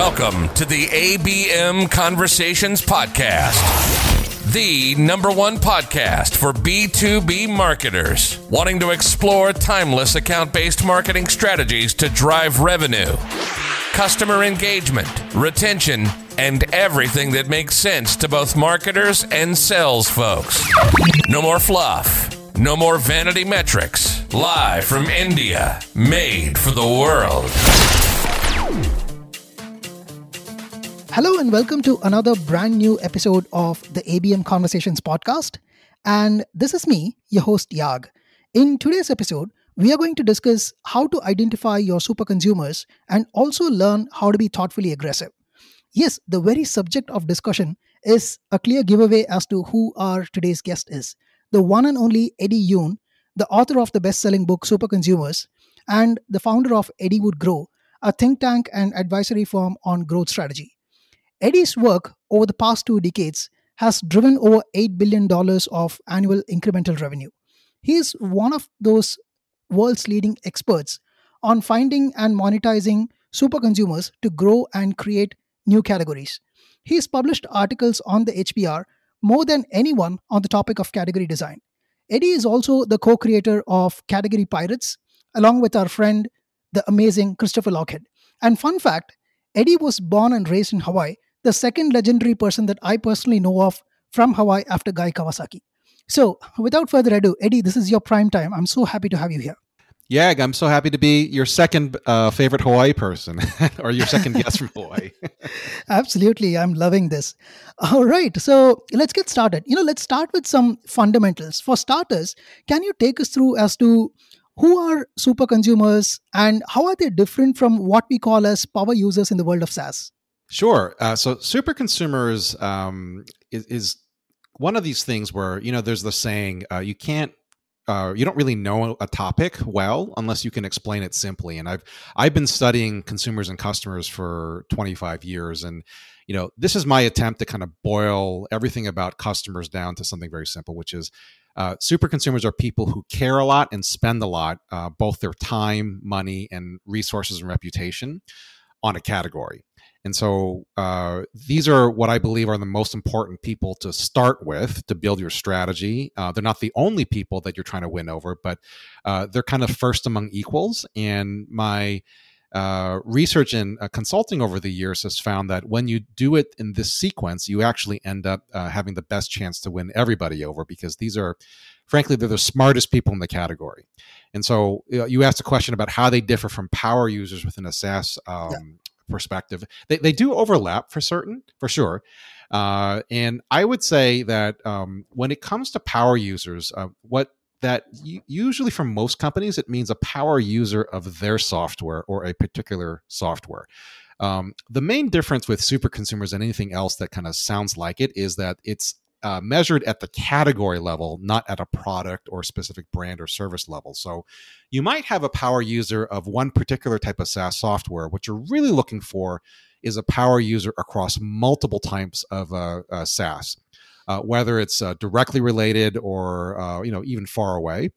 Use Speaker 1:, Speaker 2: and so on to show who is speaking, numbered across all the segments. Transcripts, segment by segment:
Speaker 1: Welcome to the ABM Conversations Podcast, the number one podcast for B2B marketers wanting to explore timeless account based marketing strategies to drive revenue, customer engagement, retention, and everything that makes sense to both marketers and sales folks. No more fluff. No more vanity metrics. Live from India. Made for the world.
Speaker 2: Hello, and welcome to another brand new episode of the ABM Conversations podcast. And this is me, your host, Yag. In today's episode, we are going to discuss how to identify your super consumers and also learn how to be thoughtfully aggressive. Yes, the very subject of discussion is a clear giveaway as to who our today's guest is the one and only Eddie Yoon, the author of the best selling book Super Consumers, and the founder of Eddie Would Grow, a think tank and advisory firm on growth strategy. Eddie's work over the past two decades has driven over $8 billion of annual incremental revenue. He is one of those world's leading experts on finding and monetizing super consumers to grow and create new categories. He has published articles on the HBR more than anyone on the topic of category design. Eddie is also the co creator of Category Pirates, along with our friend, the amazing Christopher Lochhead. And fun fact Eddie was born and raised in Hawaii, the second legendary person that I personally know of from Hawaii after Guy Kawasaki. So, without further ado, Eddie, this is your prime time. I'm so happy to have you here.
Speaker 3: Yeah, I'm so happy to be your second uh, favorite Hawaii person or your second guest from Hawaii.
Speaker 2: Absolutely. I'm loving this. All right. So let's get started. You know, let's start with some fundamentals. For starters, can you take us through as to who are super consumers and how are they different from what we call as power users in the world of SaaS?
Speaker 3: Sure. Uh, so, super consumers um, is, is, one of these things where you know there's the saying uh, you can't. Uh, you don't really know a topic well unless you can explain it simply. And I've I've been studying consumers and customers for 25 years, and you know this is my attempt to kind of boil everything about customers down to something very simple, which is uh, super consumers are people who care a lot and spend a lot, uh, both their time, money, and resources and reputation on a category. And so uh, these are what I believe are the most important people to start with to build your strategy. Uh, they're not the only people that you're trying to win over, but uh, they're kind of first among equals. And my uh, research and uh, consulting over the years has found that when you do it in this sequence, you actually end up uh, having the best chance to win everybody over because these are, frankly, they're the smartest people in the category. And so you asked a question about how they differ from power users within a SaaS um, yeah perspective. They, they do overlap for certain, for sure. Uh, and I would say that um, when it comes to power users, uh, what that usually for most companies, it means a power user of their software or a particular software. Um, the main difference with super consumers and anything else that kind of sounds like it is that it's uh, measured at the category level, not at a product or specific brand or service level. So you might have a power user of one particular type of SaaS software. What you're really looking for is a power user across multiple types of uh, uh, SaaS, uh, whether it's uh, directly related or uh, you know even far away.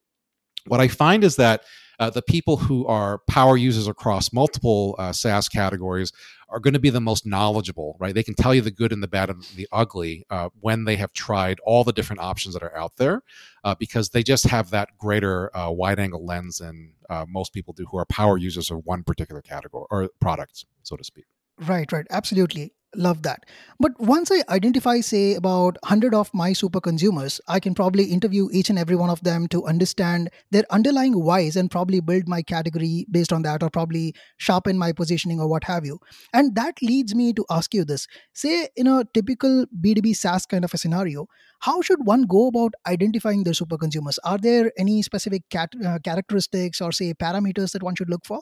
Speaker 3: What I find is that uh, the people who are power users across multiple uh, SaaS categories are going to be the most knowledgeable, right? They can tell you the good and the bad and the ugly uh, when they have tried all the different options that are out there, uh, because they just have that greater uh, wide angle lens than uh, most people do who are power users of one particular category or product, so to speak.
Speaker 2: Right, right. Absolutely love that. But once i identify say about 100 of my super consumers i can probably interview each and every one of them to understand their underlying whys and probably build my category based on that or probably sharpen my positioning or what have you. And that leads me to ask you this. Say in a typical b2b saas kind of a scenario how should one go about identifying their super consumers? Are there any specific cat, uh, characteristics or say parameters that one should look for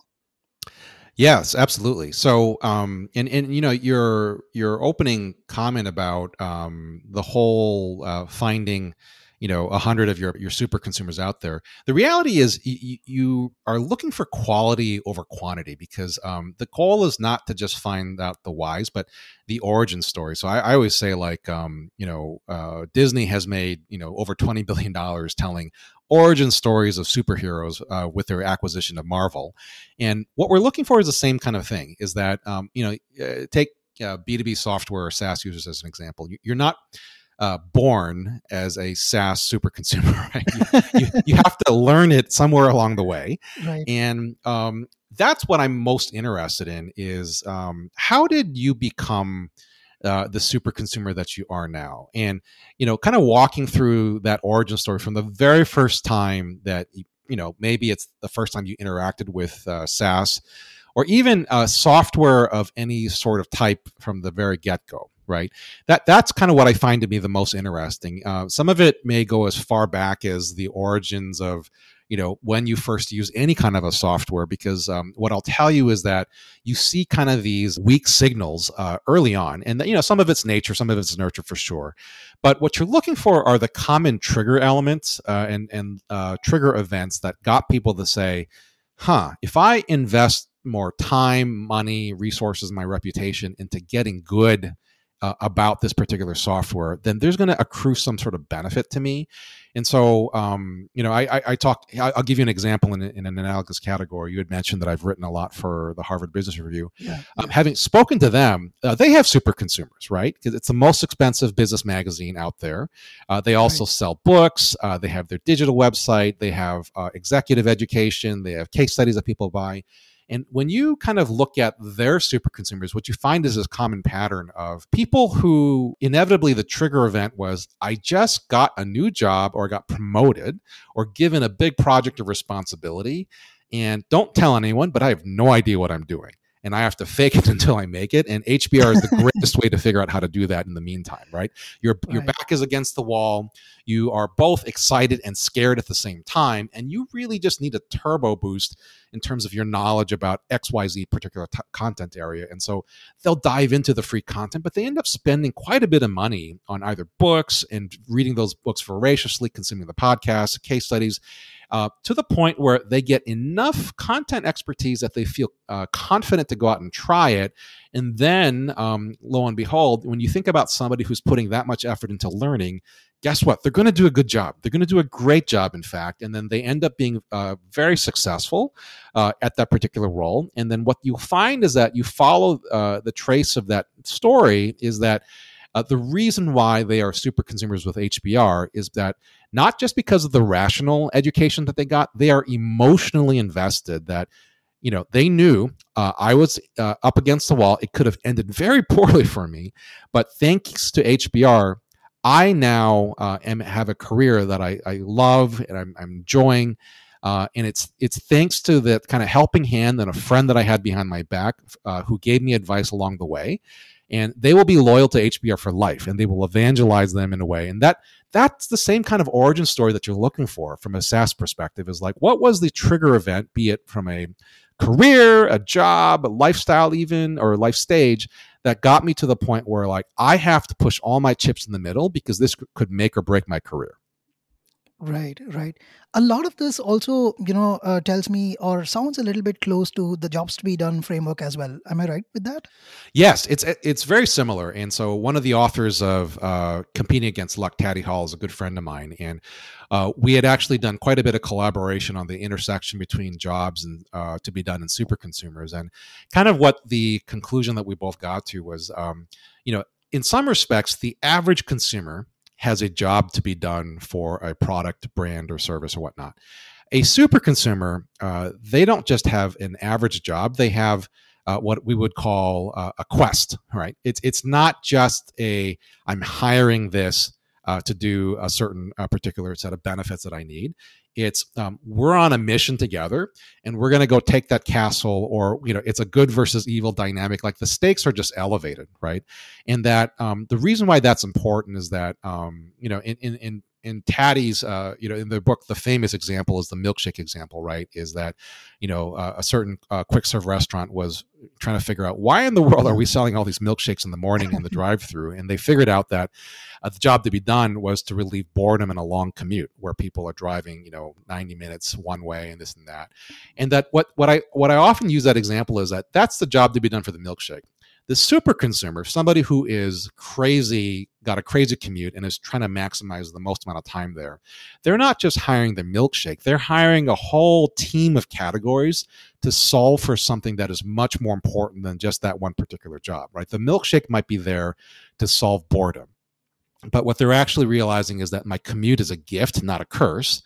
Speaker 3: Yes, absolutely. So, um, and and you know your your opening comment about um, the whole uh, finding, you know, a hundred of your your super consumers out there. The reality is y- you are looking for quality over quantity because um, the goal is not to just find out the whys, but the origin story. So I, I always say like, um, you know, uh, Disney has made you know over twenty billion dollars telling origin stories of superheroes uh, with their acquisition of Marvel. And what we're looking for is the same kind of thing: is that um, you know, uh, take B two B software or SaaS users as an example. You're not uh, born as a SaaS super consumer. Right? You, you, you, have to learn it somewhere along the way, right. and um, that's what I'm most interested in. Is um, how did you become uh, the super consumer that you are now? And you know, kind of walking through that origin story from the very first time that you, know maybe it's the first time you interacted with uh, SaaS or even uh, software of any sort of type from the very get go right? That that's kind of what I find to be the most interesting. Uh, some of it may go as far back as the origins of you know when you first use any kind of a software because um, what i'll tell you is that you see kind of these weak signals uh, early on and you know some of it's nature some of it's nurture for sure. But what you're looking for are the common trigger elements uh, and and uh, trigger events that got people to say huh if i invest more time money resources my reputation into getting good uh, about this particular software, then there's going to accrue some sort of benefit to me. And so, um, you know, I, I, I talk. I'll give you an example in, in, an analogous category. You had mentioned that I've written a lot for the Harvard Business Review. Yeah, um, having spoken to them, uh, they have super consumers, right? Because it's the most expensive business magazine out there. Uh, they also right. sell books. Uh, they have their digital website. They have uh, executive education. They have case studies that people buy. And when you kind of look at their super consumers, what you find is this common pattern of people who inevitably the trigger event was, I just got a new job or got promoted or given a big project of responsibility. And don't tell anyone, but I have no idea what I'm doing and I have to fake it until I make it. And HBR is the greatest way to figure out how to do that in the meantime, right? Your right. your back is against the wall. You are both excited and scared at the same time, and you really just need a turbo boost in terms of your knowledge about XYZ particular t- content area. And so they'll dive into the free content, but they end up spending quite a bit of money on either books and reading those books voraciously, consuming the podcasts, case studies uh, to the point where they get enough content expertise that they feel uh, confident to go out and try it. And then, um, lo and behold, when you think about somebody who's putting that much effort into learning, guess what? They're going to do a good job. They're going to do a great job, in fact. And then they end up being uh, very successful uh, at that particular role. And then what you'll find is that you follow uh, the trace of that story is that uh, the reason why they are super consumers with HBR is that not just because of the rational education that they got, they are emotionally invested that you know they knew uh, i was uh, up against the wall. It could have ended very poorly for me. But thanks to hbr i now uh, am have a career that i, I love and i'm, I'm enjoying uh, and it's it's thanks to the kind of helping hand and a friend that i had behind my back uh, who gave me advice along the way and they will be loyal to HBR for life and they will evangelize them in a way. And that that's the same kind of origin story that you're looking for from a SaaS perspective is like what was the trigger event, be it from a career, a job, a lifestyle even or life stage that got me to the point where like I have to push all my chips in the middle because this could make or break my career.
Speaker 2: Right, right. A lot of this also, you know, uh, tells me or sounds a little bit close to the jobs to be done framework as well. Am I right with that?
Speaker 3: Yes, it's it's very similar. And so one of the authors of uh, Competing Against Luck, Taddy Hall, is a good friend of mine, and uh, we had actually done quite a bit of collaboration on the intersection between jobs and uh, to be done in super consumers. And kind of what the conclusion that we both got to was, um, you know, in some respects, the average consumer has a job to be done for a product, brand, or service or whatnot. A super consumer, uh, they don't just have an average job; they have uh, what we would call uh, a quest. Right? It's it's not just a I'm hiring this uh, to do a certain uh, particular set of benefits that I need. It's um, we're on a mission together, and we're going to go take that castle, or you know, it's a good versus evil dynamic. Like the stakes are just elevated, right? And that um, the reason why that's important is that um, you know, in in, in in Taddy's, uh, you know, in the book, the famous example is the milkshake example, right? Is that, you know, uh, a certain uh, quick serve restaurant was trying to figure out why in the world are we selling all these milkshakes in the morning in the drive-through, and they figured out that uh, the job to be done was to relieve boredom in a long commute where people are driving, you know, ninety minutes one way and this and that, and that what what I what I often use that example is that that's the job to be done for the milkshake the super consumer, somebody who is crazy, got a crazy commute and is trying to maximize the most amount of time there, they're not just hiring the milkshake, they're hiring a whole team of categories to solve for something that is much more important than just that one particular job, right? The milkshake might be there to solve boredom. But what they're actually realizing is that my commute is a gift, not a curse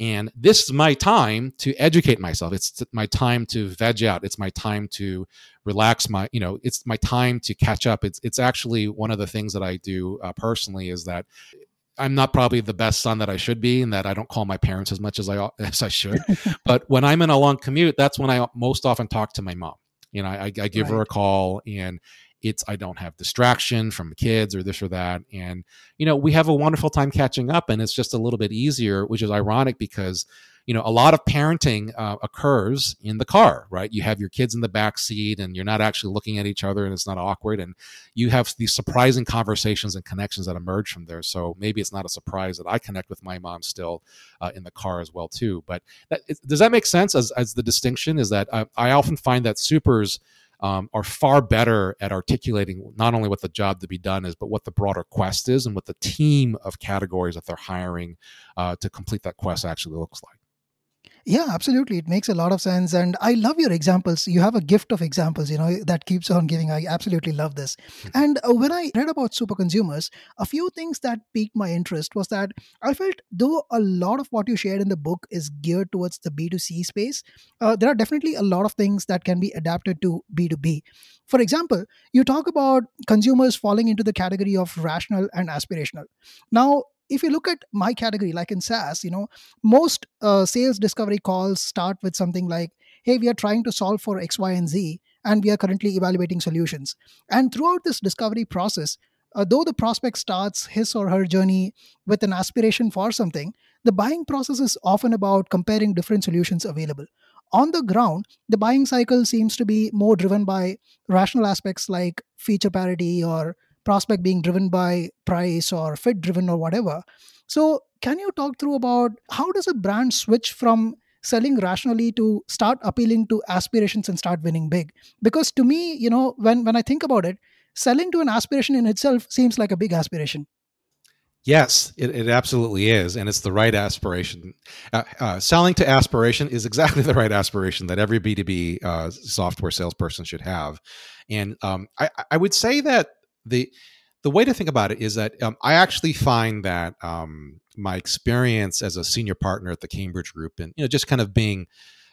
Speaker 3: and this is my time to educate myself. It's my time to veg out. It's my time to relax my you know it's my time to catch up. It's it's actually one of the things that i do uh, personally is that i'm not probably the best son that i should be and that i don't call my parents as much as i as i should. But when i'm in a long commute that's when i most often talk to my mom. You know i, I give right. her a call and it's i don't have distraction from the kids or this or that. And you know we have a wonderful time catching up and it's just a little bit easier which is ironic because you know a lot of parenting uh, occurs in the car right? You have your kids in the back seat and you're not actually looking at each other and it's not awkward and you have these surprising conversations and connections that emerge from there. So maybe it's not a surprise that i connect with my mom still uh, in the car as well too. But that, does that make sense as, as the distinction? Is that I, uh, I often find that supers um, are far better at articulating not only what the job to be done is, but what the broader quest is and what the team of categories that they're hiring uh, to complete that quest actually looks like.
Speaker 2: Yeah, absolutely. It makes a lot of sense. And I love your examples. You have a gift of examples, you know, that keeps on giving. I absolutely love this. Hmm. And uh, when I read about super consumers, a few things that piqued my interest was that I felt though a lot of what you shared in the book is geared towards the B2C space, uh, there are definitely a lot of things that can be adapted to B2B. For example, you talk about consumers falling into the category of rational and aspirational. Now, if you look at my category, like in SaaS, you know, most uh, sales discovery calls start with something like, hey, we are trying to solve for X, Y, and Z, and we are currently evaluating solutions. And throughout this discovery process, uh, though the prospect starts his or her journey with an aspiration for something, the buying process is often about comparing different solutions available. On the ground, the buying cycle seems to be more driven by rational aspects like feature parity or prospect being driven by price or fit driven or whatever so can you talk through about how does a brand switch from selling rationally to start appealing to aspirations and start winning big because to me you know when when i think about it selling to an aspiration in itself seems like a big aspiration
Speaker 3: Yes, it, it, absolutely is, and it's the right aspiration. Uh, uh, selling to aspiration is exactly the right aspiration that every B two B uh, software salesperson should have. And um, I, I, would say that the the way to think about it is that um, I actually find that um, my experience as a senior partner at the Cambridge Group, and you know, just kind of being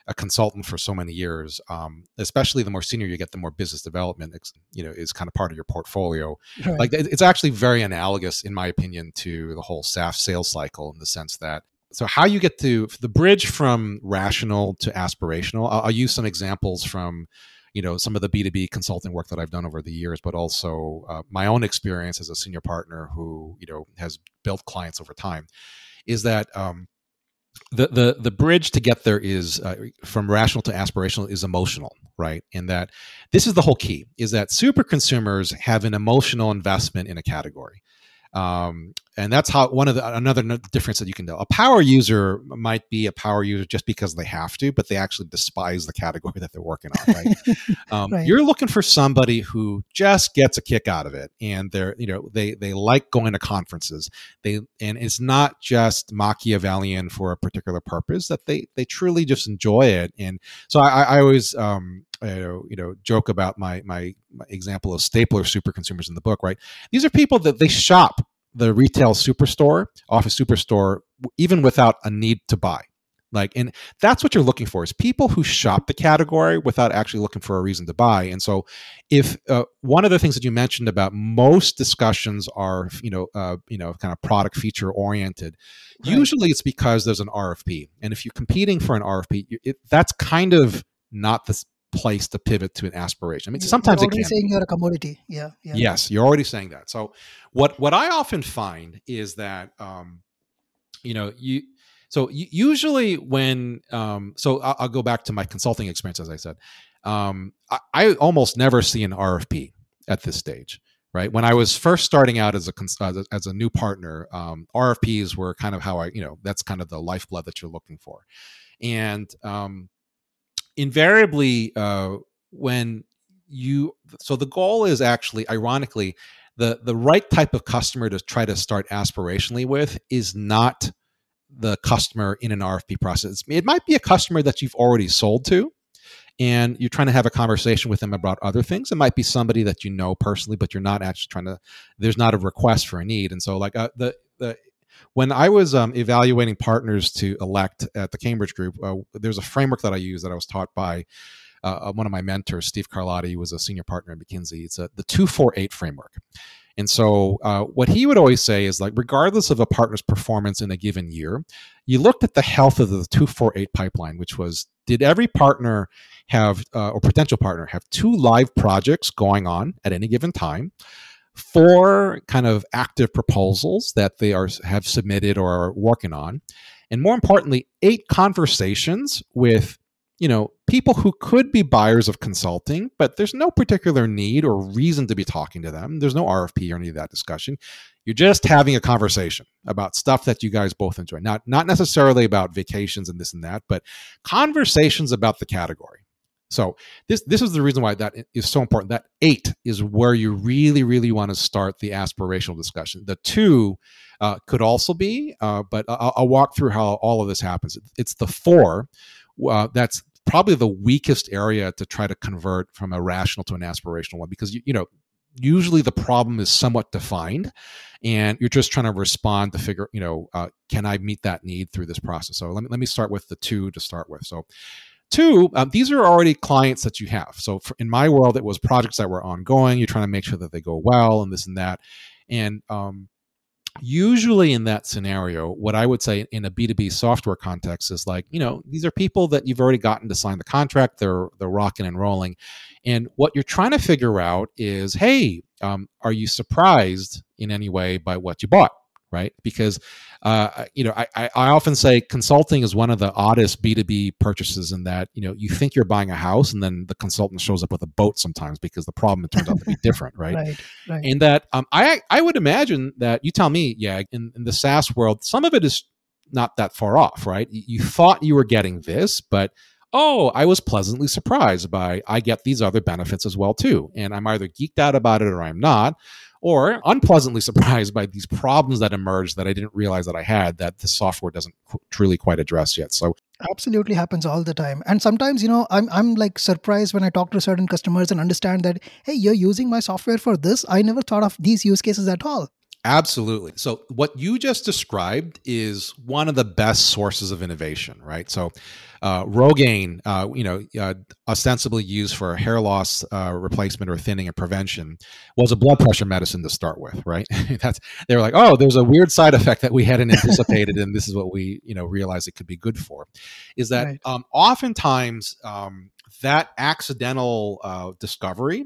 Speaker 3: a consultant for so many years, um, especially the more senior you get, the more business development, you know, is kind of part of your portfolio. Right. Like it's actually very analogous, in my opinion, to the whole SaaS sales cycle in the sense that. So how you get to the bridge from rational to aspirational? I'll, I'll use some examples from you know some of the b2b consulting work that i've done over the years but also uh, my own experience as a senior partner who you know has built clients over time is that um, the the the bridge to get there is uh, from rational to aspirational is emotional right? And that this is the whole key is that super consumers have an emotional investment in a category um, and that's how one of the another difference that you can tell. A power user might be a power user just because they have to, but they actually despise the category that they're working on. Right? um, right. You're looking for somebody who just gets a kick out of it, and they're you know they they like going to conferences. They and it's not just Machiavellian for a particular purpose. That they they truly just enjoy it. And so I, I always um, you know, joke about my, my, my example of stapler super consumers in the book, right? These are people that they shop the retail superstore, office superstore, even without a need to buy. Like, and that's what you're looking for is people who shop the category without actually looking for a reason to buy. And so, if uh, one of the things that you mentioned about most discussions are, you know, uh, you know, kind of product feature oriented, right. usually it's because there's an RFP, and if you're competing for an RFP, it, that's kind of not the place to pivot to an aspiration. I mean, sometimes
Speaker 2: you're
Speaker 3: already
Speaker 2: saying you're a commodity. Yeah,
Speaker 3: yeah, Yes, you're already saying that. So what what I often find is that um, you know you so usually when um, so I'll, I'll, go back to my consulting experience as I said. Um, I, I, almost never see an RFP at this stage. Right when I was first starting out as a as a new partner, um, RFPs were kind of how I you know that's kind of the lifeblood that you're looking for, and um, invariably uh, when you so the goal is actually ironically the the right type of customer to try to start aspirationally with is not the customer in an RFP process. It might be a customer that you've already sold to and you're trying to have a conversation with them about other things. It might be somebody that you know personally, but you're not actually trying to. There's not a request for a need, and so like uh, the the when I was um, evaluating partners to elect at the Cambridge Group, uh, there's a framework that I use that I was taught by uh, one of my mentors, Steve Carlotti, was a senior partner at McKinsey. It's a, the two four eight framework. And so, uh, what he would always say is like, regardless of a partner's performance in a given year, you looked at the health of the 248 pipeline, which was did every partner have, uh, or potential partner, have two live projects going on at any given time? Four kind of active proposals that they are have submitted or are working on, and more importantly, eight conversations with you know, people who could be buyers of consulting, but there's no particular need or reason to be talking to them. There's no RFP or any of that discussion. You're just having a conversation about stuff that you guys both enjoy. Not not necessarily about vacations and this and that, but conversations about the category. So this this is the reason why that is so important. That eight is where you really really want to start the aspirational discussion. The two uh, could also be, uh, but I'll, I'll walk through how all of this happens. It's the four uh, that's probably the weakest area to try to convert from a rational to an aspirational one because you, you know usually the problem is somewhat defined and you're just trying to respond to figure you know uh, can i meet that need through this process so let me, let me start with the two to start with so two um, these are already clients that you have. So for, in my world it was projects that were ongoing. You're trying to make sure that they go well and this and that. And um, usually in that scenario what i would say in a b2b software context is like you know these are people that you've already gotten to sign the contract. They're they're rocking and rolling. And what you're trying to figure out is hey um, are you surprised in any way by what you bought right? Because uh, you know, I, I often say consulting is one of the oddest B two B purchases in that you know you think you're buying a house and then the consultant shows up with a boat sometimes because the problem it turns out to be different, right? right, right. And that um, I I would imagine that you tell me, yeah, in, in the SaaS world, some of it is not that far off, right? You thought you were getting this, but oh, I was pleasantly surprised by I get these other benefits as well too, and I'm either geeked out about it or I'm not or unpleasantly surprised by these problems that emerge that I didn't realize that I had that the software doesn't qu- truly quite address yet. So
Speaker 2: absolutely happens all the time. And sometimes you know i'm i'm like surprised when i talk to certain customers and understand that hey you're using my software for this? I never thought of these use cases at all
Speaker 3: Absolutely. So, what you just described is one of the best sources of innovation, right? So, uh, Rogaine, uh, you know, uh, ostensibly used for hair loss uh, replacement or thinning and prevention, was a blood pressure medicine to start with, right? That's they were like, oh, there's a weird side effect that we hadn't anticipated, and this is what we, you know, realized it could be good for. Is that right. um, oftentimes um, that accidental uh, discovery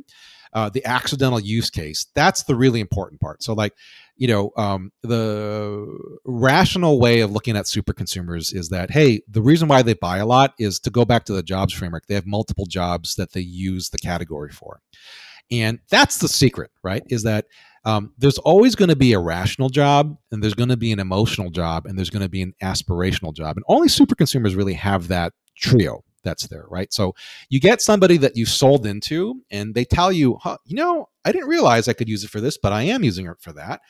Speaker 3: uh, the accidental use case. That's the really important part. So, like, you know, um, the rational way of looking at super consumers is that, hey, the reason why they buy a lot is to go back to the jobs framework. They have multiple jobs that they use the category for. And that's the secret, right? Is that um, there's always going to be a rational job, and there's going to be an emotional job, and there's going to be an aspirational job. And only super consumers really have that trio that's there, right? So you get somebody that you sold into, and they tell you, huh, you know, I didn't realize I could use it for this, but I am using it for that.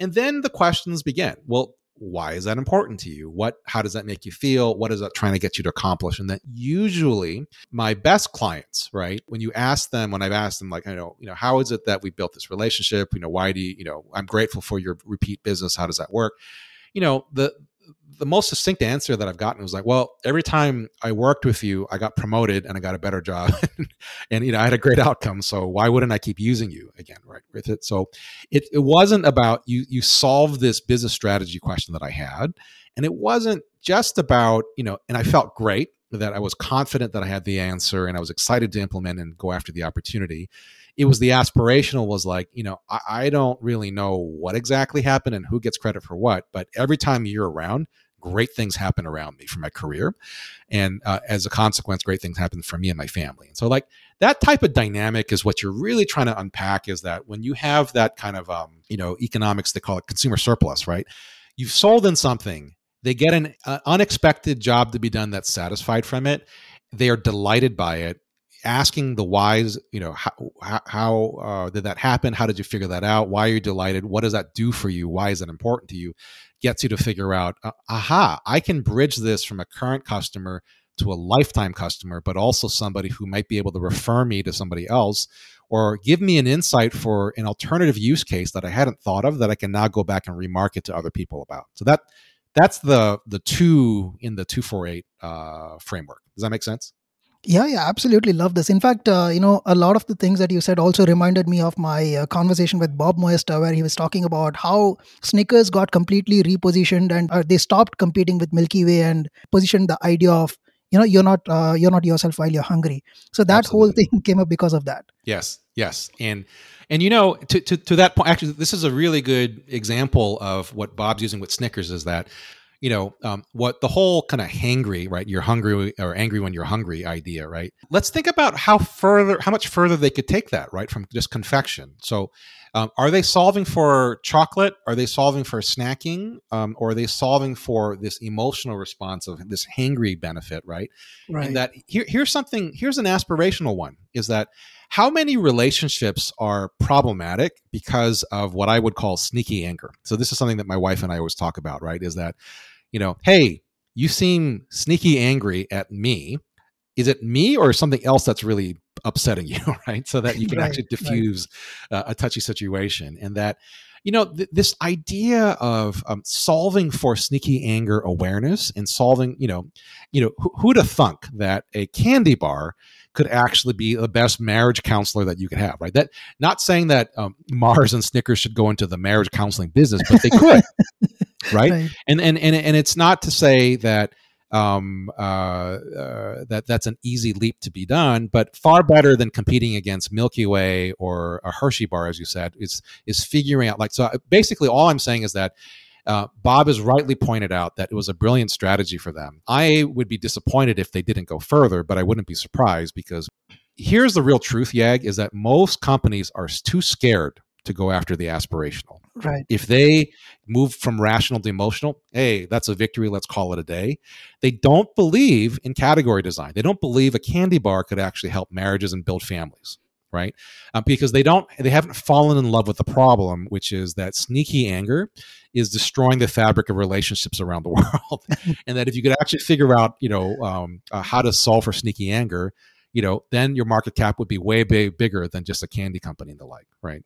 Speaker 3: And then the questions begin. Well, why is that important to you? What, how does that make you feel? What is that trying to get you to accomplish? And that usually my best clients, right? When you ask them, when I've asked them, like, I know, you know, how is it that we built this relationship? You know, why do you, you know, I'm grateful for your repeat business. How does that work? You know, the the most succinct answer that I've gotten was like, well, every time I worked with you, I got promoted and I got a better job, and you know I had a great outcome. So why wouldn't I keep using you again, right? With it, so it it wasn't about you. You solved this business strategy question that I had, and it wasn't just about you know. And I felt great that I was confident that I had the answer, and I was excited to implement and go after the opportunity it was the aspirational was like you know I, I, don't really know what exactly happened and who gets credit for what but every time you're around great things happen around me for my career. And uh, as a consequence great things happen for me and my family. And so like that type of dynamic is what you're really trying to unpack is that when you have that kind of um, you know economics they call it consumer surplus right? You've sold in something they get an uh, unexpected job to be done that's satisfied from it they are delighted by it asking the whys you know how, how uh, did that happen? How did you figure that out? Why are you delighted? What does that do for you? Why is that important to you? Gets you to figure out uh, aha i can bridge this from a current customer to a lifetime customer but also somebody who might be able to refer me to somebody else or give me an insight for an alternative use case that i hadn't thought of that i can now go back and remarket to other people about. So that that's the the two in the 248 uh, framework. Does that make sense
Speaker 2: yeah, yeah, absolutely love this. In fact, uh, you know, a lot of the things that you said also reminded me of my uh, conversation with Bob Moesta, where he was talking about how Snickers got completely repositioned and uh, they stopped competing with Milky Way and positioned the idea of you know you're not uh, you're not yourself while you're hungry. So that absolutely. whole thing came up because of that.
Speaker 3: Yes, yes, and and you know to to to that point, actually, this is a really good example of what Bob's using with Snickers is that you know um, what the whole kind of hangry right you're hungry or angry when you're hungry idea right? Let's think about how further how much further they could take that right from just confection. So um, are they solving for chocolate? Are they solving for snacking? Um, or are they solving for this emotional response of this hangry benefit right? Right. and that here, here's something here's an aspirational one is that how many relationships are problematic because of what I would call sneaky anger? So this is something that my wife and I always talk about, right? Is that you know, hey, you seem sneaky angry at me. Is it me or something else that's really upsetting you, right? So that you can right, actually diffuse right. uh, a touchy situation, and that you know th- this idea of um, solving for sneaky anger awareness and solving, you know, you know, wh- who'd have thunk that a candy bar could actually be the best marriage counselor that you could have, right? That not saying that um, Mars and Snickers should go into the marriage counseling business, but they could, right? right? And and and and it's not to say that um, uh, uh, that that's an easy leap to be done, but far better than competing against Milky Way or a Hershey bar, as you said, is is figuring out like so. Basically, all I'm saying is that uh, Bob has rightly pointed out that it was a brilliant strategy for them. I would be disappointed if they didn't go further, but I wouldn't be surprised because here's the real truth, Yag, is that most companies are too scared to go after the aspirational.
Speaker 2: Right.
Speaker 3: If they move from rational to emotional, hey, that's a victory. Let's call it a day. They don't believe in category design. They don't believe a candy bar could actually help marriages and build families right? Uh, because they don't, they haven't fallen in love with the problem, which is that sneaky anger is destroying the fabric of relationships around the world, and that if you could actually figure out, you know, um, uh, how to solve for sneaky anger, you know, then your market cap would be way big, bigger than just a candy company and the like, right?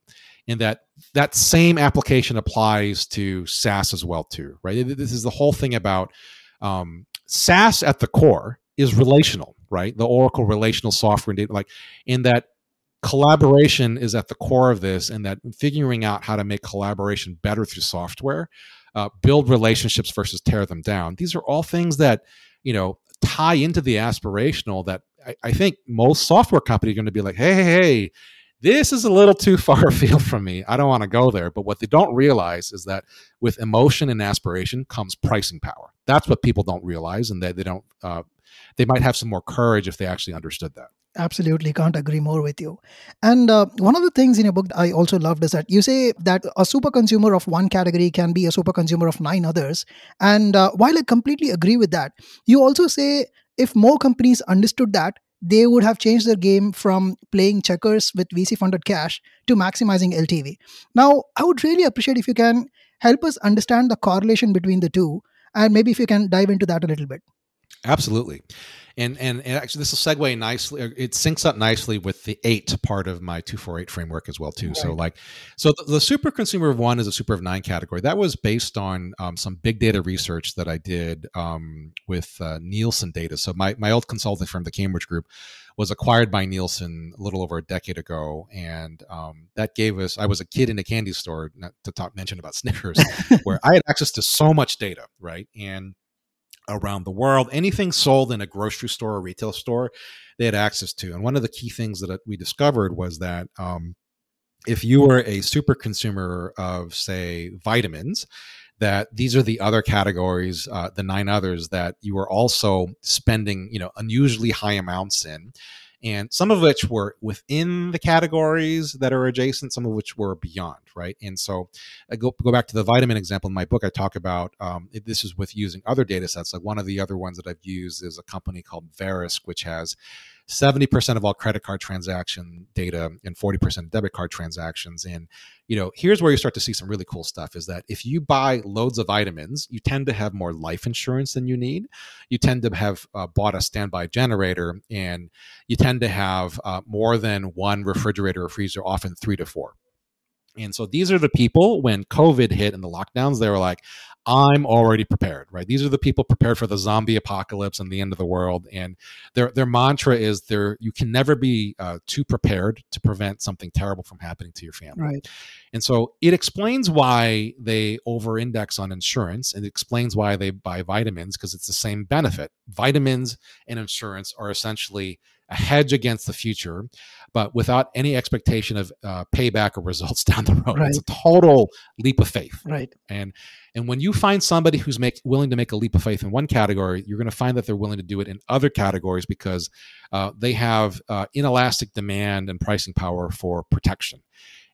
Speaker 3: And that that same application applies to SaaS as well too, right? This is the whole thing about um, SaaS at the core is relational, right? The Oracle relational software and data, like in that collaboration is at the core of this and that figuring out how to make collaboration better through software uh, build relationships versus tear them down these are all things that you know tie into the aspirational that i, think most software companies are going to be like hey hey hey this is a little too far afield from me i don't want to go there but what they don't realize is that with emotion and aspiration comes pricing power that's what people don't realize and that they, they don't uh, they might have some more courage if they actually understood that
Speaker 2: Absolutely, can't agree more with you. And uh, one of the things in your book I also loved is that you say that a super consumer of one category can be a super consumer of nine others. And uh, while I completely agree with that, you also say if more companies understood that, they would have changed their game from playing checkers with VC funded cash to maximizing LTV. Now, I would really appreciate if you can help us understand the correlation between the two, and maybe if you can dive into that a little bit.
Speaker 3: Absolutely. And and, and actually this will segue nicely it syncs up nicely with the eight part of my 248 framework as well too. Right. so like so the, the, super consumer of one is a super of nine category. That was based on um, some big data research that i did um, with uh, nielsen data. So my, my old consulting firm the cambridge group was acquired by nielsen a little over a decade ago and um, that gave us i was a kid in a candy store not to talk mention about snickers where i had access to so much data right? And around the world. Anything sold in a grocery store or retail store, they had access to. And one of the key things that we discovered was that um, if you were a super consumer of, say, vitamins, that these are the other categories, uh, the nine others that you were also spending, you know, unusually high amounts in and some of which were within the categories that are adjacent, some of which were beyond, right? And so I go, go back to the vitamin example in my book. I talk about um, this is with using other data sets. Like one of the other ones that I've used is a company called Verisk, which has 70% of all credit card transaction data and 40% debit card transactions. And, you know, here's where you start to see some really cool stuff is that if you buy loads of vitamins, you tend to have more life insurance than you need. You tend to have uh, bought a standby generator and you tend to have uh, more than one refrigerator or freezer, often three to four. And so these are the people when COVID hit and the lockdowns, they were like, I'm already prepared, right? These are the people prepared for the zombie apocalypse and the end of the world. And their their mantra is there you can never be uh, too prepared to prevent something terrible from happening to your family.
Speaker 2: Right.
Speaker 3: And so it explains why they over index on insurance and it explains why they buy vitamins because it's the same benefit. Vitamins and insurance are essentially a hedge against the future, but without any expectation of uh, payback or results down the road.
Speaker 2: Right.
Speaker 3: It's a total leap of faith.
Speaker 2: Right.
Speaker 3: And and when you find somebody who's make, willing to make a leap of faith in one category, you're going to find that they're willing to do it in other categories because uh, they have uh, inelastic demand and pricing power for protection.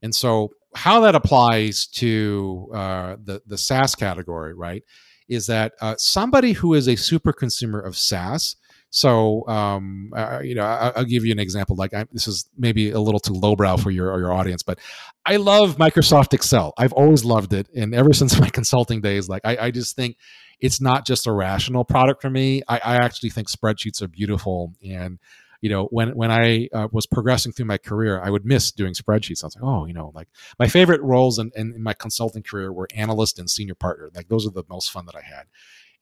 Speaker 3: And so, how that applies to uh, the the SaaS category, right, is that uh, somebody who is a super consumer of SaaS so, um, uh, you know, I, will give you an example. Like, I, this is maybe a little too lowbrow for your your audience, but I love Microsoft Excel. I've always loved it, and ever since my consulting days, like, I, I just think it's not just a rational product for me. I, I actually think spreadsheets are beautiful, and you know, when when I uh, was progressing through my career, I would miss doing spreadsheets. I was like, oh, you know, like my favorite roles in, in, in my consulting career were analyst and senior partner. Like those are the most fun that I had.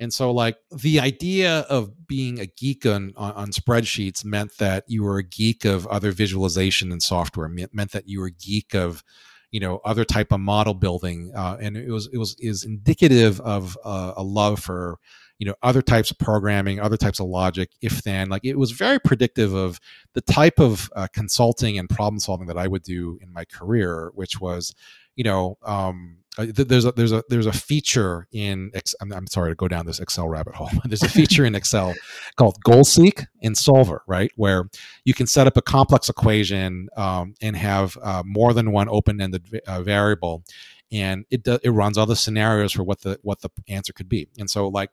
Speaker 3: And so, like the idea of being a geek on, on, on spreadsheets meant that you were a geek of other visualization and software. It meant that you were a geek of, you know, other type of model building, uh, and it was it was is indicative of uh, a love for you know other types of programming other types of logic if then like it was very predictive of the type of uh, consulting and problem solving that i would do in my career which was you know um, uh, there's a there's a there's a feature in I'm, I'm sorry to go down this Excel rabbit hole. there's a feature in Excel called Goal Seek and Solver, right, where you can set up a complex equation um, and have uh, more than one open-ended uh, variable, and it do, it runs all the scenarios for what the what the answer could be. And so like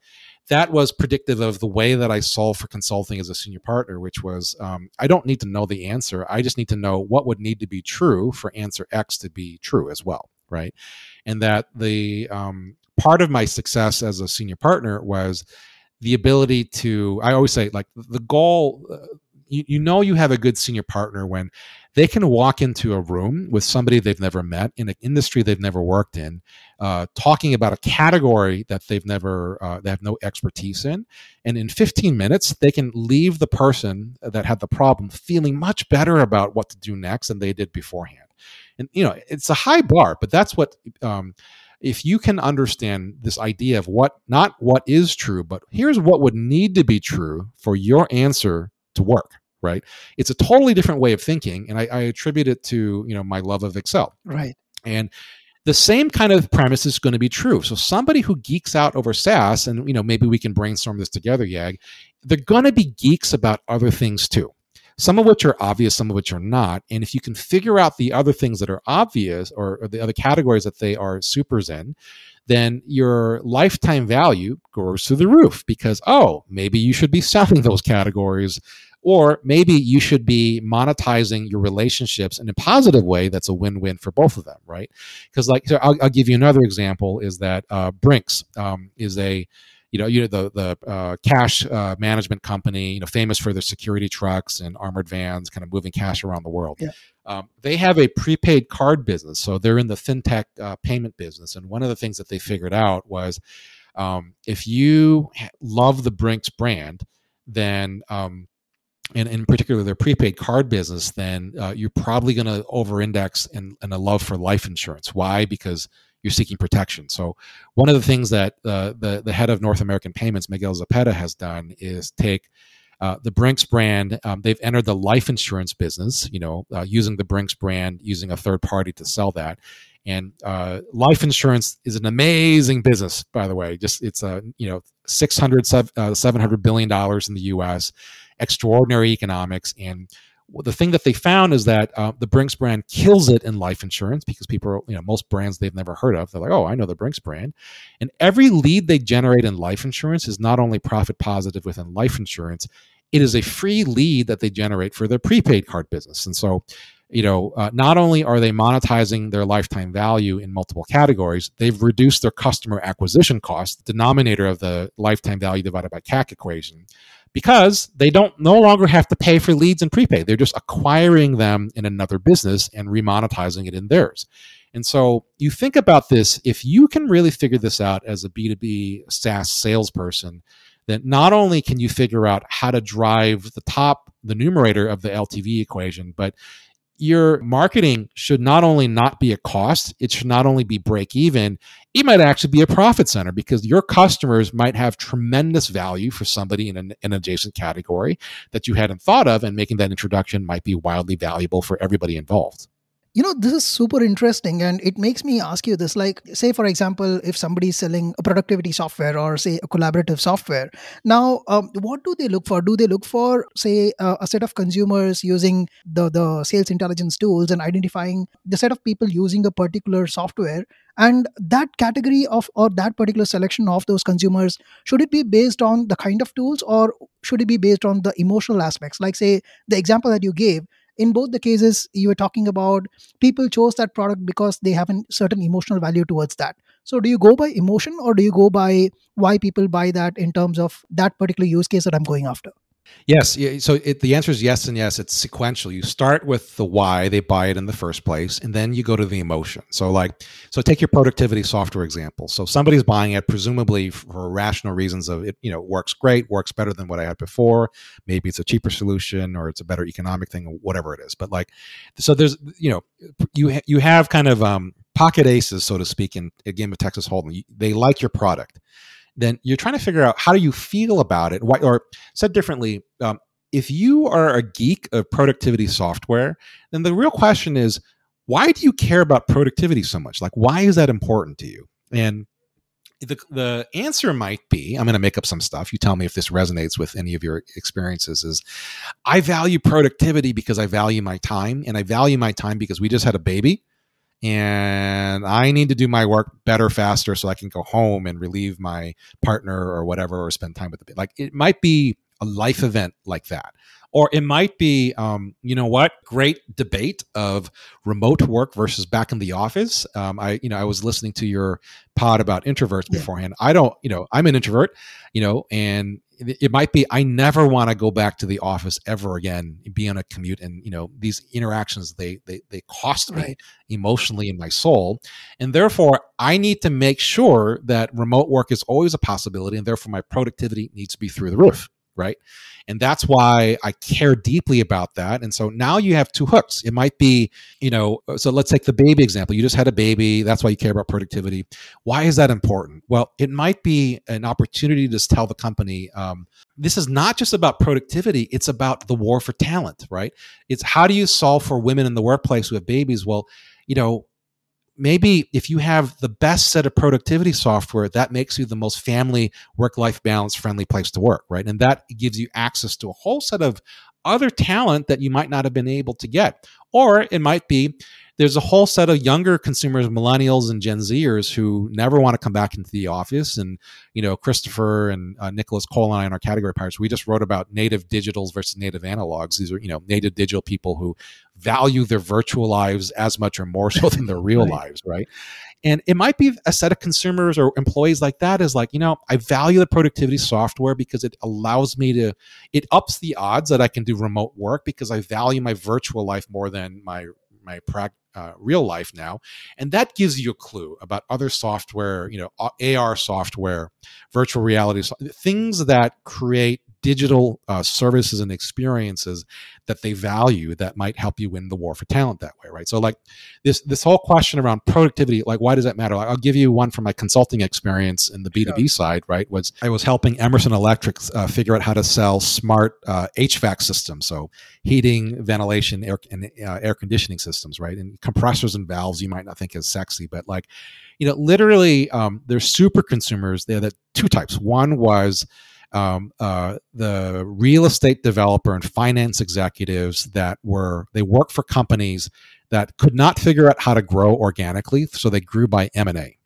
Speaker 3: that was predictive of the way that I solve for consulting as a senior partner, which was um, I don't need to know the answer. I just need to know what would need to be true for answer X to be true as well right? And that the um, part of my success as a senior partner was the ability to. I always say like the goal. You, you know you have a good senior partner when they can walk into a room with somebody they've never met in an industry they've never worked in, uh, talking about a category that they've never, uh, they have no expertise in. And in 15 minutes, they can leave the person that had the problem feeling much better about what to do next than they did beforehand and you know it's a high bar but that's what um, if you can understand this idea of what not what is true but here's what would need to be true for your answer to work right? It's a totally different way of thinking and I, I attribute it to you know my love of excel.
Speaker 2: Right.
Speaker 3: And the same kind of premise is going to be true. So somebody who geeks out over SaaS, and you know, maybe we can brainstorm this together, Yag, they're going to be geeks about other things too. Some of which are obvious, some of which are not. And if you can figure out the other things that are obvious or, or the other categories that they are supers in, then your lifetime value goes through the roof because, oh, maybe you should be selling those categories or maybe you should be monetizing your relationships in a positive way that's a win-win for both of them right because like so I'll, I'll, give you another example is that uh, brinks um, is a you know, you know the the uh, cash uh, management company, you know, famous for their security trucks and armored vans, kind of moving cash around the world.
Speaker 2: Yeah.
Speaker 3: Um, they have a prepaid card business, so they're in the fintech uh, payment business. And one of the things that they figured out was, um, if you love the Brinks brand, then um, and in particular their prepaid card business, then uh, you're probably going to over-index in, in a love for life insurance. Why? Because you're seeking protection. So one of the things that uh, the the head of North American Payments, Miguel Zepeda, has done is take uh, the Brinks brand. Um, they've entered the life insurance business. You know, uh, using the Brinks brand, using a third party to sell that. And uh, life insurance is an amazing business, by the way. Just it's a you know 600 uh, 700 billion dollars in the U.S. Extraordinary economics and the thing that they found is that uh, the Brinks brand kills it in life insurance because people, are, you know, most brands they've never heard of. They're like, oh, I know the Brinks brand. And every lead they generate in life insurance is not only profit positive within life insurance, it is a free lead that they generate for their prepaid card business. And so, you know, uh, not only are they monetizing their lifetime value in multiple categories, they've reduced their customer acquisition cost, the denominator of the lifetime value divided by CAC equation, because they don't no longer have to pay for leads and prepaid. They're just acquiring them in another business and remonetizing it in theirs. And so you think about this, if you can really figure this out as a B2B SaaS salesperson, then not only can you figure out how to drive the top, the numerator of the LTV equation, but your marketing should not only not be a cost, it should not only be break even, it might actually be a profit center because your customers might have tremendous value for somebody in an, an, adjacent category that you hadn't thought of, and making that introduction might be wildly valuable for everybody involved
Speaker 2: you know this is super interesting and it makes me ask you this like say for example if somebody's selling a productivity software or say a collaborative software. Now um, what do they look for? Do they look for say a set of consumers using the the sales intelligence tools and identifying the set of people using a particular software? And that category of or that particular selection of those consumers should it be based on the kind of tools or should it be based on the emotional aspects? Like say the example that you gave in both the cases you were talking about people chose that product because they have a certain emotional value towards that. So do you go by emotion or do you go by why people buy that in terms of that particular use case that i'm going after
Speaker 3: Yes. So it, the answer is yes and yes. It's sequential. You start with the why they buy it in the first place, and then you go to the emotion. So, like, so take your productivity software example. So somebody's buying it presumably for rational reasons of it. You know, works great, works better than what I had before. Maybe it's a cheaper solution or it's a better economic thing, or whatever it is. But like, so there's you know, you ha- you have kind of um, pocket aces, so to speak, in a game of Texas Hold'em. They like your product then you're trying to figure out how do you feel about it. Why, or said differently, um, if you are a geek of productivity software, then the real question is, why do you care about productivity so much? Like, why is that important to you? And the, the answer might be I'm going to make up some stuff. You tell me if this resonates with any of your experiences. Is I value productivity because I value my time, and I value my time because we just had a baby and I need to do my work better, faster, so I can go home and relieve my partner or whatever, or spend time with the like. It might be a life event like that, or it might be, um, you know, what great debate of remote work versus back in the office. Um, I, you know, I was listening to your pod about introverts yeah. beforehand. I don't, you know, I'm an introvert, you know, and it might be i never want to go back to the office ever again be on a commute and you know these interactions they they, they cost me right. emotionally in my soul and therefore i need to make sure that remote work is always a possibility and therefore my productivity needs to be through the roof right? And that's why I care deeply about that. And so now you have two hooks. It might be, you know, so let's take the baby example. You just had a baby. That's why you care about productivity. Why is that important? Well, it might be an opportunity to tell the company, um, this is not just about productivity, it's about the war for talent, right? It's how do you solve for women in the workplace who have babies? Well, you know, maybe if you have the best set of productivity software, that makes you the most family work life balance friendly place to work, right? And that gives you access to a whole set of other talent that you might not have been able to get. Or it might be there's a whole set of younger consumers, millennials and Gen Zers who never want to come back into the office. And, you know, Christopher and uh, Nicholas Cole and I in our category pirates, we just wrote about native digitals versus native analogs. These are, you know, native digital people who value their virtual lives as much or more so than their real right. lives, right? And it might be a set of consumers or employees like that is like, you know, I value the productivity software because it allows me to, it ups the odds that I can do remote work because I value my virtual life more than my my pra- uh, real life now and that gives you a clue about other software you know ar software virtual reality things that create digital uh, services and experiences that they value that might help you win the war for talent that way right? So like this this whole question around productivity like why does that matter? Like, i'll give you one from my consulting experience in the b2b sure. side right was i was helping emerson electric uh, figure out how to sell smart uh, hvac systems so heating ventilation air, and uh, air conditioning systems right? And compressors and valves you might not think is sexy but like you know literally um, there's super consumers there that two types. One was um, uh, the real estate developer and finance executives that were they work for companies that could not figure out how to grow organically, so they grew by M and A.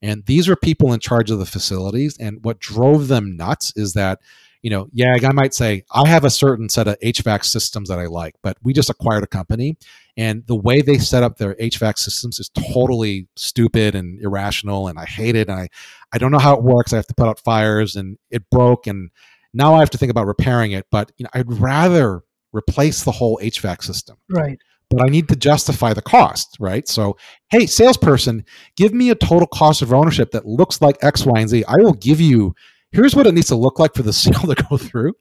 Speaker 3: And these are people in charge of the facilities. And what drove them nuts is that you know, yeah, I might say I have a certain set of HVAC systems that I like, but we just acquired a company, and the way they set up their HVAC systems is totally stupid and irrational, and I hate it. And I, I don't know how it works. I have to put out fires, and it broke, and now I have to think about repairing it. But you know, I'd rather replace the whole HVAC system.
Speaker 2: Right.
Speaker 3: But I need to justify the cost, right? So, hey, salesperson, give me a total cost of ownership that looks like X, Y, and Z. I will give you here's what it needs to look like for the sale to go through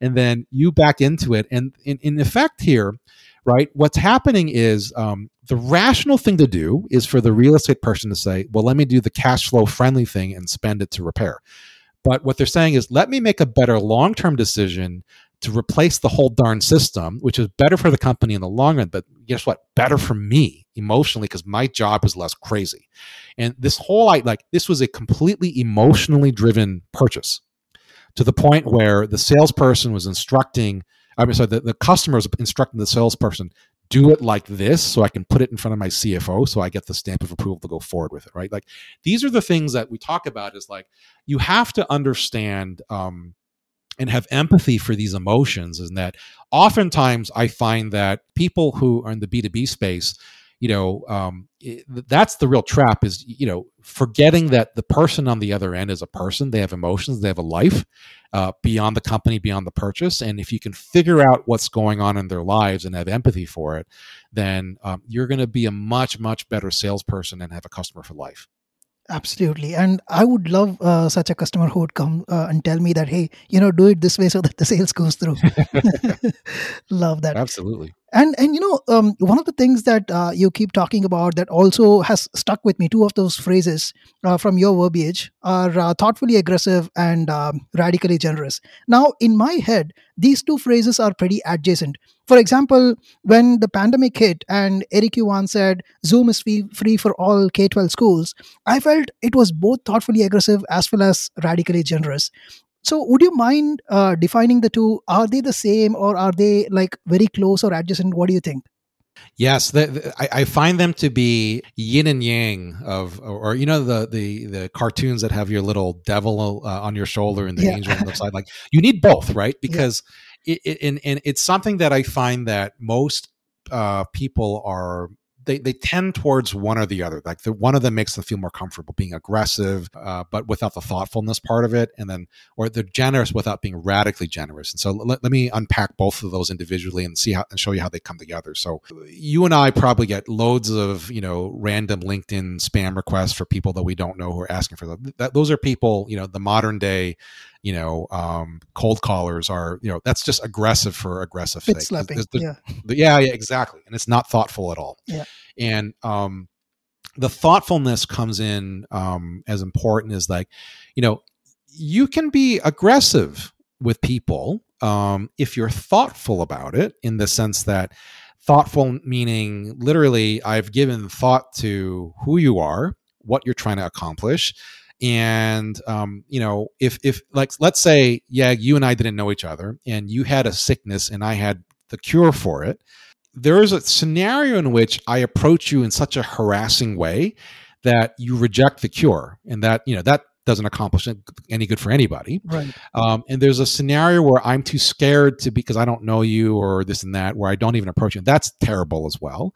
Speaker 3: and then you back into it and in, in effect here right what's happening is um, the rational thing to do is for the real estate person to say well let me do the cash flow friendly thing and spend it to repair but what they're saying is let me make a better long-term decision to replace the whole darn system, which is better for the company in the long run, but guess what? Better for me emotionally because my job is less crazy. And this whole like this was a completely emotionally driven purchase to the point where the salesperson was instructing, I mean, sorry, the, the customer was instructing the salesperson, do it like this so I can put it in front of my CFO so I get the stamp of approval to go forward with it, right? Like these are the things that we talk about is like you have to understand um, and have empathy for these emotions is that oftentimes I find that people who are in the B2B space, you know, um, it, that's the real trap is, you know, forgetting that the person on the other end is a person. They have emotions, they have a life uh, beyond the company, beyond the purchase. And if you can figure out what's going on in their lives and have empathy for it, then um, you're going to be a much, much better salesperson and have a customer for life.
Speaker 2: Absolutely. And I would love uh, such a customer who would come uh, and tell me that, hey, you know, do it this way so that the sales goes through. love that.
Speaker 3: Absolutely.
Speaker 2: And and you know, um, one of the things that uh, you keep talking about that also has stuck with me. Two of those phrases uh, from your verbiage are uh, thoughtfully aggressive and um, radically generous. Now, in my head, these two phrases are pretty adjacent. For example, when the pandemic hit and Eric Yuan said Zoom is free for all K 12 schools, I felt it was both thoughtfully aggressive as well as radically generous. So, would you mind uh, defining the two? Are they the same or are they like very close or adjacent? What do you think?
Speaker 3: Yes, the, the, I, I, find them to be yin and yang of, or, or, you know the the the cartoons that have your little devil uh, on your shoulder and the yeah. angel on the side. Like you need both, right? Because yeah. it, it and, and it's something that I find that most uh, people are they, they tend towards one or the other. Like the one of them makes them feel more comfortable being aggressive, uh, but without the thoughtfulness part of it, and then or they're generous without being radically generous. And so let, let me unpack both of those individually and see how and show you how they come together. So you and I probably get loads of you know random LinkedIn spam requests for people that we don't know who are asking for them. That, those are people you know the modern day you know, um, cold callers are, you know, that's just aggressive for aggressive
Speaker 2: sake. Slapping.
Speaker 3: The,
Speaker 2: yeah.
Speaker 3: The, yeah, yeah, exactly. And it's not thoughtful at all.
Speaker 2: Yeah.
Speaker 3: And um, the thoughtfulness comes in um, as important as like, you know, you can be aggressive with people um, if you're thoughtful about it in the sense that thoughtful meaning literally I've given thought to who you are, what you're trying to accomplish and um, you know if if like let's say yeah you and i didn't know each other and you had a sickness and i had the cure for it there is a scenario in which i approach you in such a harassing way that you reject the cure and that you know that doesn't accomplish any good for anybody.
Speaker 2: Right.
Speaker 3: Um, and there's a scenario where i'm too scared to because i don't know you or this and that where i don't even approach you. That's terrible as well.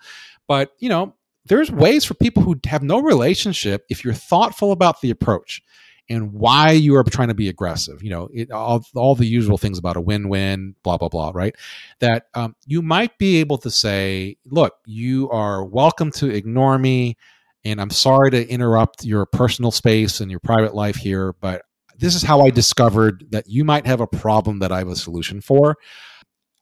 Speaker 3: But you know there's ways for people who have no relationship if you're thoughtful about the approach and why you are trying to be aggressive you know it, all, all the usual things about a win-win blah blah blah right? That um, you might be able to say look you are welcome to ignore me and i'm sorry to interrupt your personal space and your private life here but this is how i discovered that you might have a problem that i have a solution for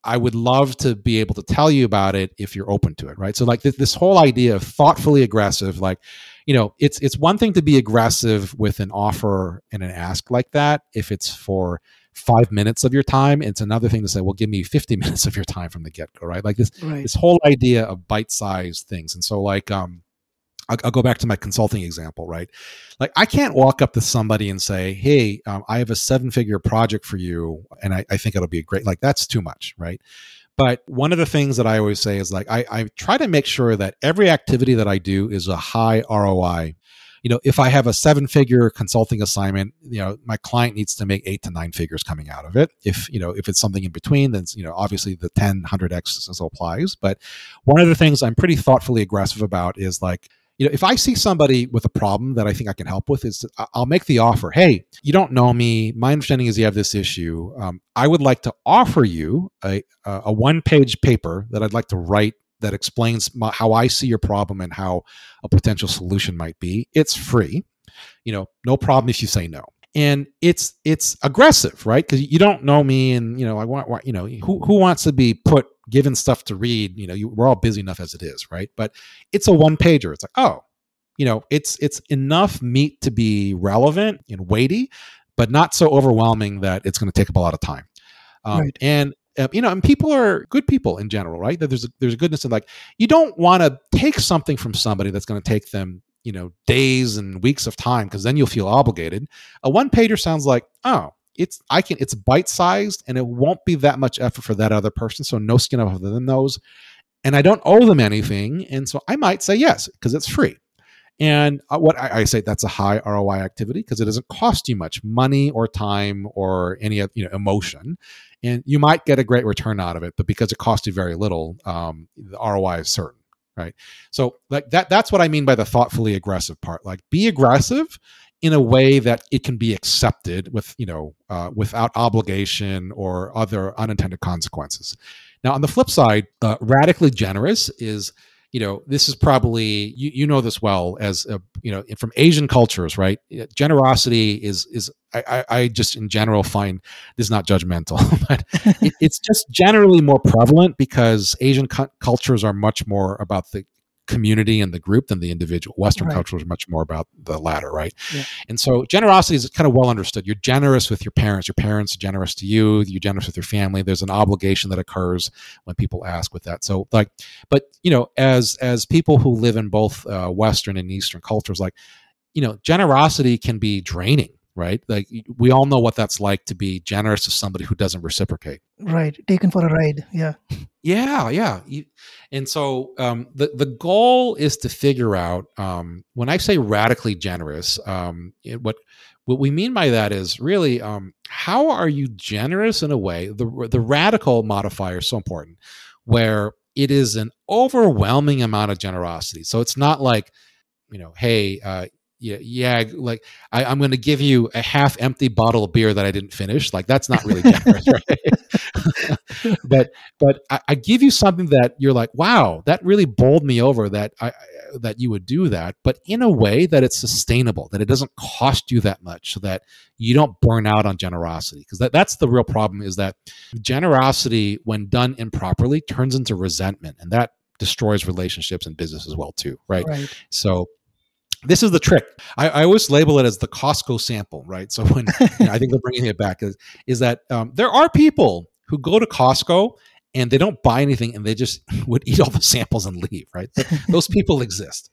Speaker 3: I would love to be able to tell you about it if you're open to it, right? So like this, this whole idea of thoughtfully aggressive, like, you know, it's it's one thing to be aggressive with an offer and an ask like that if it's for five minutes of your time. It's another thing to say, well, give me 50 minutes of your time from the get go, right? Like this right. this whole idea of bite sized things. And so like um I'll, I'll, go back to my consulting example, right? Like, I can't walk up to somebody and say, "Hey, um, I have a seven-figure project for you, and I, I think it'll be a great." Like, that's too much, right? But one of the things that I always say is like, I, I try to make sure that every activity that I do is a high ROI you know, if I have a seven figure consulting assignment, you know, my client needs to make eight to nine figures coming out of it. If, you know, if it's something in between, then, you know, obviously the 10, 100x applies. But one of the things I'm pretty thoughtfully aggressive about is like, you know, if I see somebody with a problem that I think I can help with, is I'll make the offer. Hey, you don't know me. My understanding is you have this issue. Um, I would like to offer you a, a one page paper that I'd like to write that explains my, how I see your problem and how a potential solution might be. It's free. You know, no problem if you say no. And it's it's aggressive, right? Because you don't know me, and you know I want you know who who wants to be put given stuff to read. You know, you, we're all busy enough as it is, right? But it's a one pager. It's like oh, you know, it's it's enough meat to be relevant and weighty, but not so overwhelming that it's going to take up a lot of time. Um, right. And uh, you know, and people are good people in general, right? That there's a, there's a goodness in like you don't want to take something from somebody that's going to take them, you know, days and weeks of time because then you'll feel obligated. A one pager sounds like, oh, it's I can it's bite sized and it won't be that much effort for that other person, so no skin off of them those. and I don't owe them anything, and so I might say yes because it's free. And uh, what I, I, say that's a high ROI activity because it doesn't cost you much money or time or any you know emotion, and you might get a great return out of it. But because it costs you very little, um, the ROI is certain, right? So like that that's what I mean by the thoughtfully aggressive part. Like be aggressive in a way that it can be accepted with you know uh, without obligation or other unintended consequences. Now on the flip side, uh, radically generous is you know this is probably you, you know this well as a, you know from asian cultures right generosity is is I, I just in general find this is not judgmental but it, it's just generally more prevalent because asian cu- cultures are much more about the community and the group than the individual. Western right. culture is much more about the latter, right? Yeah. And so generosity is kind of well understood. You're generous with your parents. Your parents are generous to you. You're generous with your family. There's an obligation that occurs when people ask with that. So like, but you know, as as people who live in both uh, Western and Eastern cultures, like, you know, generosity can be draining right? Like we all know what that's like to be generous to somebody who doesn't reciprocate.
Speaker 2: Right, taken for a ride. Yeah.
Speaker 3: Yeah, yeah. And so um, the the goal is to figure out um, when I say radically generous, um, it, what what we mean by that is really um, how are you generous in a way the the radical modifier is so important where it is an overwhelming amount of generosity. So it's not like you know, hey, uh, yeah, yeah, like I, am going to give you a half empty bottle of beer that I didn't finish. Like that's not really generous, right? but but I, I, give you something that you're like, wow, that really bowled me over that I that you would do that, but in a way that it's sustainable, that it doesn't cost you that much, so that you don't burn out on generosity. Because that, that's the real problem is that generosity, when done improperly, turns into resentment, and that destroys relationships and business as well too, right? right. So this is the trick. I, I, always label it as the Costco sample, right? So when you know, I think they're bringing it back is, is that um, there are people who go to Costco and they don't buy anything and they just would eat all the samples and leave, right? Those people exist.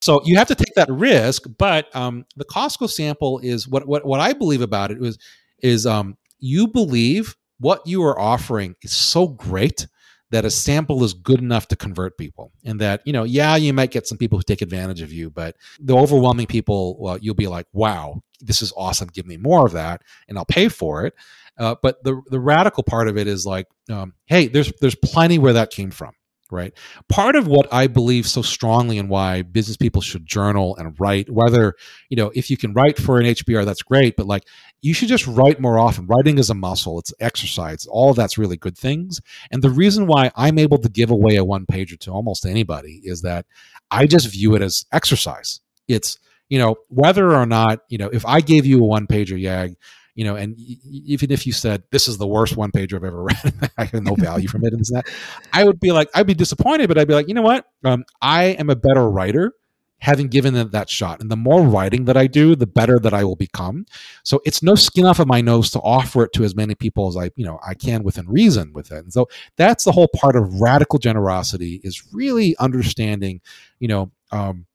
Speaker 3: So you have to take that risk, but um, the Costco sample is what, what what I believe about it is is um, you believe what you are offering is so great that a sample is good enough to convert people and that you know yeah you might get some people who take advantage of you but the overwhelming people well you'll be like wow this is awesome give me more of that and i'll pay for it uh, but the the radical part of it is like um, hey there's there's plenty where that came from right? Part of what I believe so strongly and why business people should journal and write, whether, you know, if you can write for an HBR, that's great, but like you should just write more often. Writing is a muscle, it's exercise. All that's really good things. And the reason why I'm able to give away a one pager to almost anybody is that I just view it as exercise. It's, you know, whether or not, you know, if I gave you a one pager, Yag, you know, and even if you said this is the worst one pager I've ever read, I have no value from it and that, I would be like, I'd be disappointed, but I'd be like, you know what? Um, I am a better writer having given it that shot. And the more writing that I do, the better that I will become. So it's no skin off of my nose to offer it to as many people as I, you know, I can within reason with it. And so that's the whole part of radical generosity is really understanding, you know, um,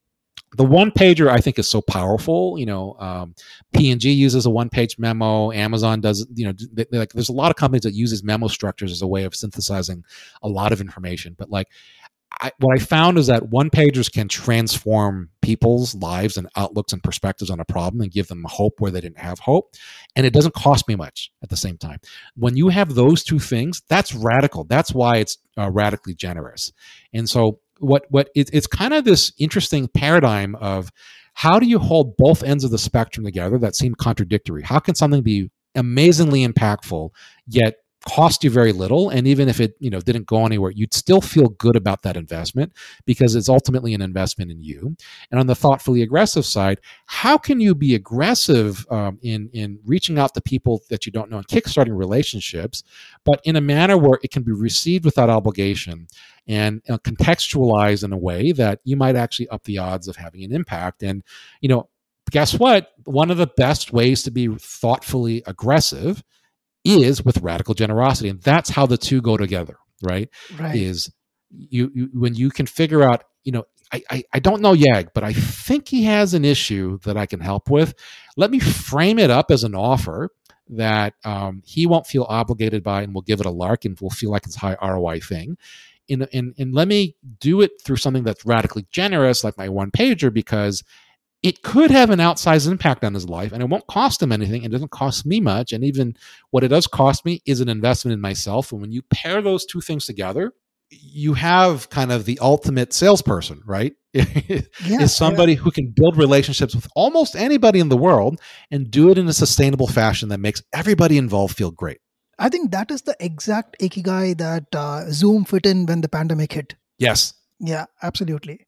Speaker 3: the one pager I think is so powerful. You know, um, P&G uses a one page memo. Amazon does. You know, they, like there's a lot of companies that uses memo structures as a way of synthesizing a lot of information. But like, I, what I found is that one pagers can transform people's lives and outlooks and perspectives on a problem and give them hope where they didn't have hope. And it doesn't cost me much at the same time. When you have those two things, that's radical. That's why it's uh, radically generous. And so, what what it, it's kind of this interesting paradigm of how do you hold both ends of the spectrum together that seem contradictory? How can something be amazingly impactful yet cost you very little and even if it you know didn't go anywhere you'd still feel good about that investment because it's ultimately an investment in you. And on the thoughtfully aggressive side how can you be aggressive um, in in reaching out to people that you don't know and kickstarting relationships but in a manner where it can be received without obligation and uh, contextualized in a way that you might actually up the odds of having an impact? And you know guess what? One of the best ways to be thoughtfully aggressive is with radical generosity and that's how the two go together right,
Speaker 2: Right.
Speaker 3: is you, you when you can figure out you know I, I i don't know yag but i think he has an issue that i can help with. Let me frame it up as an offer that um, he won't feel obligated by and will give it a lark and will feel like it's high roi thing. And, and, and let me do it through something that's radically generous like my one pager because it could have an outsized impact on his life and it won't cost him anything it doesn't cost me much and even what it does cost me is an investment in myself and when you pair those two things together you have kind of the ultimate salesperson right is somebody who can build relationships with almost anybody in the world and do it in a sustainable fashion that makes everybody involved feel great
Speaker 2: I think that is the exact ikigai that uh, Zoom fit in when the pandemic hit.
Speaker 3: yes
Speaker 2: Yeah, absolutely.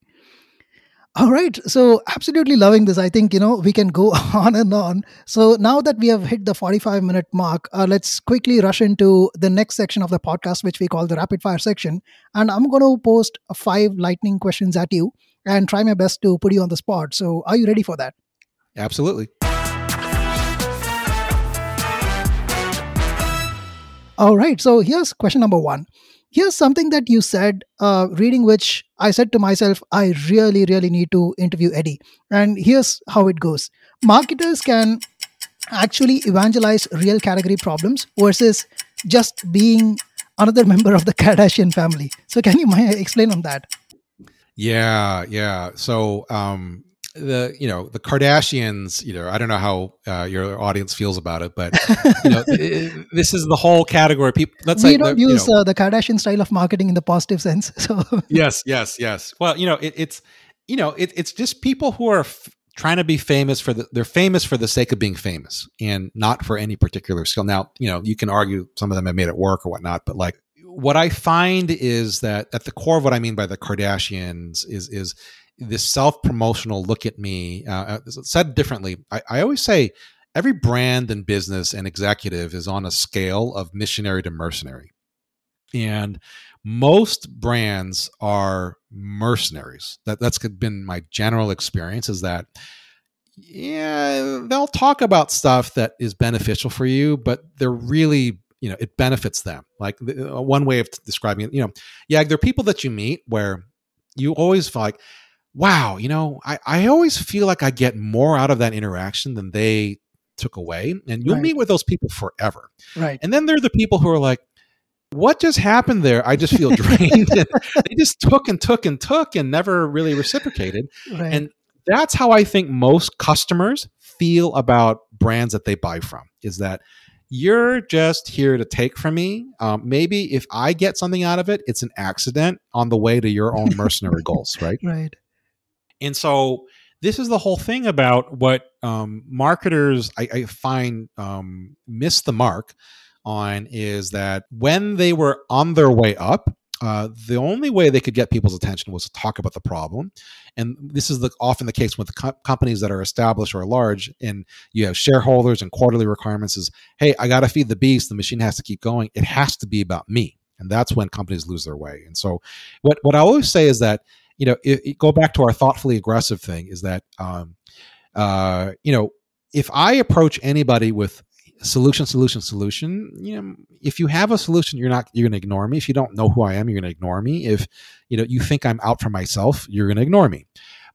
Speaker 2: All right. So, absolutely loving this. I think, you know, we can go on and on. So, now that we have hit the 45 minute mark, uh, let's quickly rush into the next section of the podcast, which we call the rapid fire section. And I'm going to post five lightning questions at you and try my best to put you on the spot. So, are you ready for that?
Speaker 3: absolutely
Speaker 2: All right. So here's question number one. Here's something that you said, uh, reading which I said to myself, I really, really need to interview Eddie. And here's how it goes marketers can actually evangelize real category problems versus just being another member of the Kardashian family. So, can you explain on that?
Speaker 3: Yeah, yeah. So um the you know the Kardashians, you know, I don't know how uh, your audience feels about it, but you know, this is the whole category. People, let's
Speaker 2: we
Speaker 3: say
Speaker 2: don't
Speaker 3: the- you
Speaker 2: use
Speaker 3: know-
Speaker 2: uh, the Kardashian style of marketing in the positive sense. So,
Speaker 3: yes, yes, yes. Well, you know, it, it's you know, it, it's just people who are f- trying to be famous for the they're famous for the sake of being famous and not for any particular skill. Now, you know, you can argue some of them have made it work or whatnot, but like what I find is that at the core of what I mean by the Kardashians is is this self promotional look at me. Uh, uh, said differently, I, I always say every brand and business and executive is on a scale of missionary to mercenary. And most brands are mercenaries. That that's been my general experience is that yeah, they'll talk about stuff that is beneficial for you, but they're really you know it benefits them. Like uh, one way of describing it, you know, yeah, there are people that you meet where you always like, wow, you know, I I always feel like I get more out of that interaction than they took away, and you'll
Speaker 2: Right.
Speaker 3: meet with those people forever.
Speaker 2: right.
Speaker 3: And then there are the people who are like, what just happened there? I just feel drained. they just took and took and took and never really reciprocated.
Speaker 2: Right.
Speaker 3: And that's how I think most customers feel about brands that they buy from is that you're just here to take from me. Um, maybe if I get something out of it, it's an accident on the way to your own mercenary goals, right?
Speaker 2: right.
Speaker 3: And so this is the whole thing about what um, marketers I, I find um, miss the mark on is that when they were on their way up, uh, the only way they could get people's attention was to talk about the problem, and this is the, often the case with co- companies that are established or large, and you have shareholders and quarterly requirements. Is hey, I got to feed the beast. The machine has to keep going. It has to be about me, and that's when companies lose their way. And so, what what I always say is that you know, it, it- go back to our thoughtfully aggressive thing is that, um, uh, you know, if I approach anybody with solution, solution, solution, you know, if you have a solution, you're not, you're going to ignore me. If you don't know who I am, you're going to ignore me. If, you know, you think I'm out for myself, you're going to ignore me.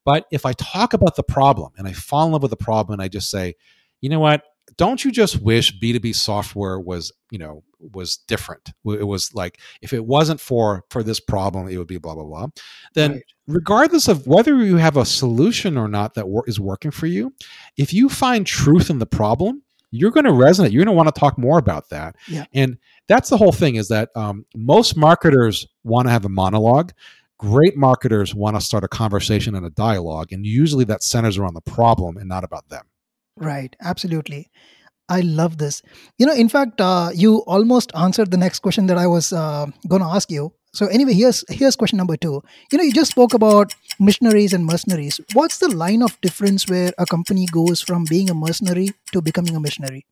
Speaker 3: But if I talk about the problem and I fall in love with the problem and I just say, you know what, don't you just wish b2b software was you know was different? It was like if it wasn't for for this problem it would be blah blah blah. Then right. regardless of whether you have a solution or not that wor- is working for you if you find truth in the problem you're going to resonate. You're going to want to talk more about that.
Speaker 2: Yeah.
Speaker 3: and that's the whole thing is that um, most marketers want to have a monologue. Great marketers want to start a conversation and a dialogue and usually that centers around the problem and not about them
Speaker 2: Right, absolutely. I love this. You know, in fact, uh, you almost answered the next question that I was uh, going to ask you. So anyway, here's here's question number two. You know, you just spoke about missionaries and mercenaries. What's the line of difference where a company goes from being a mercenary to becoming a missionary?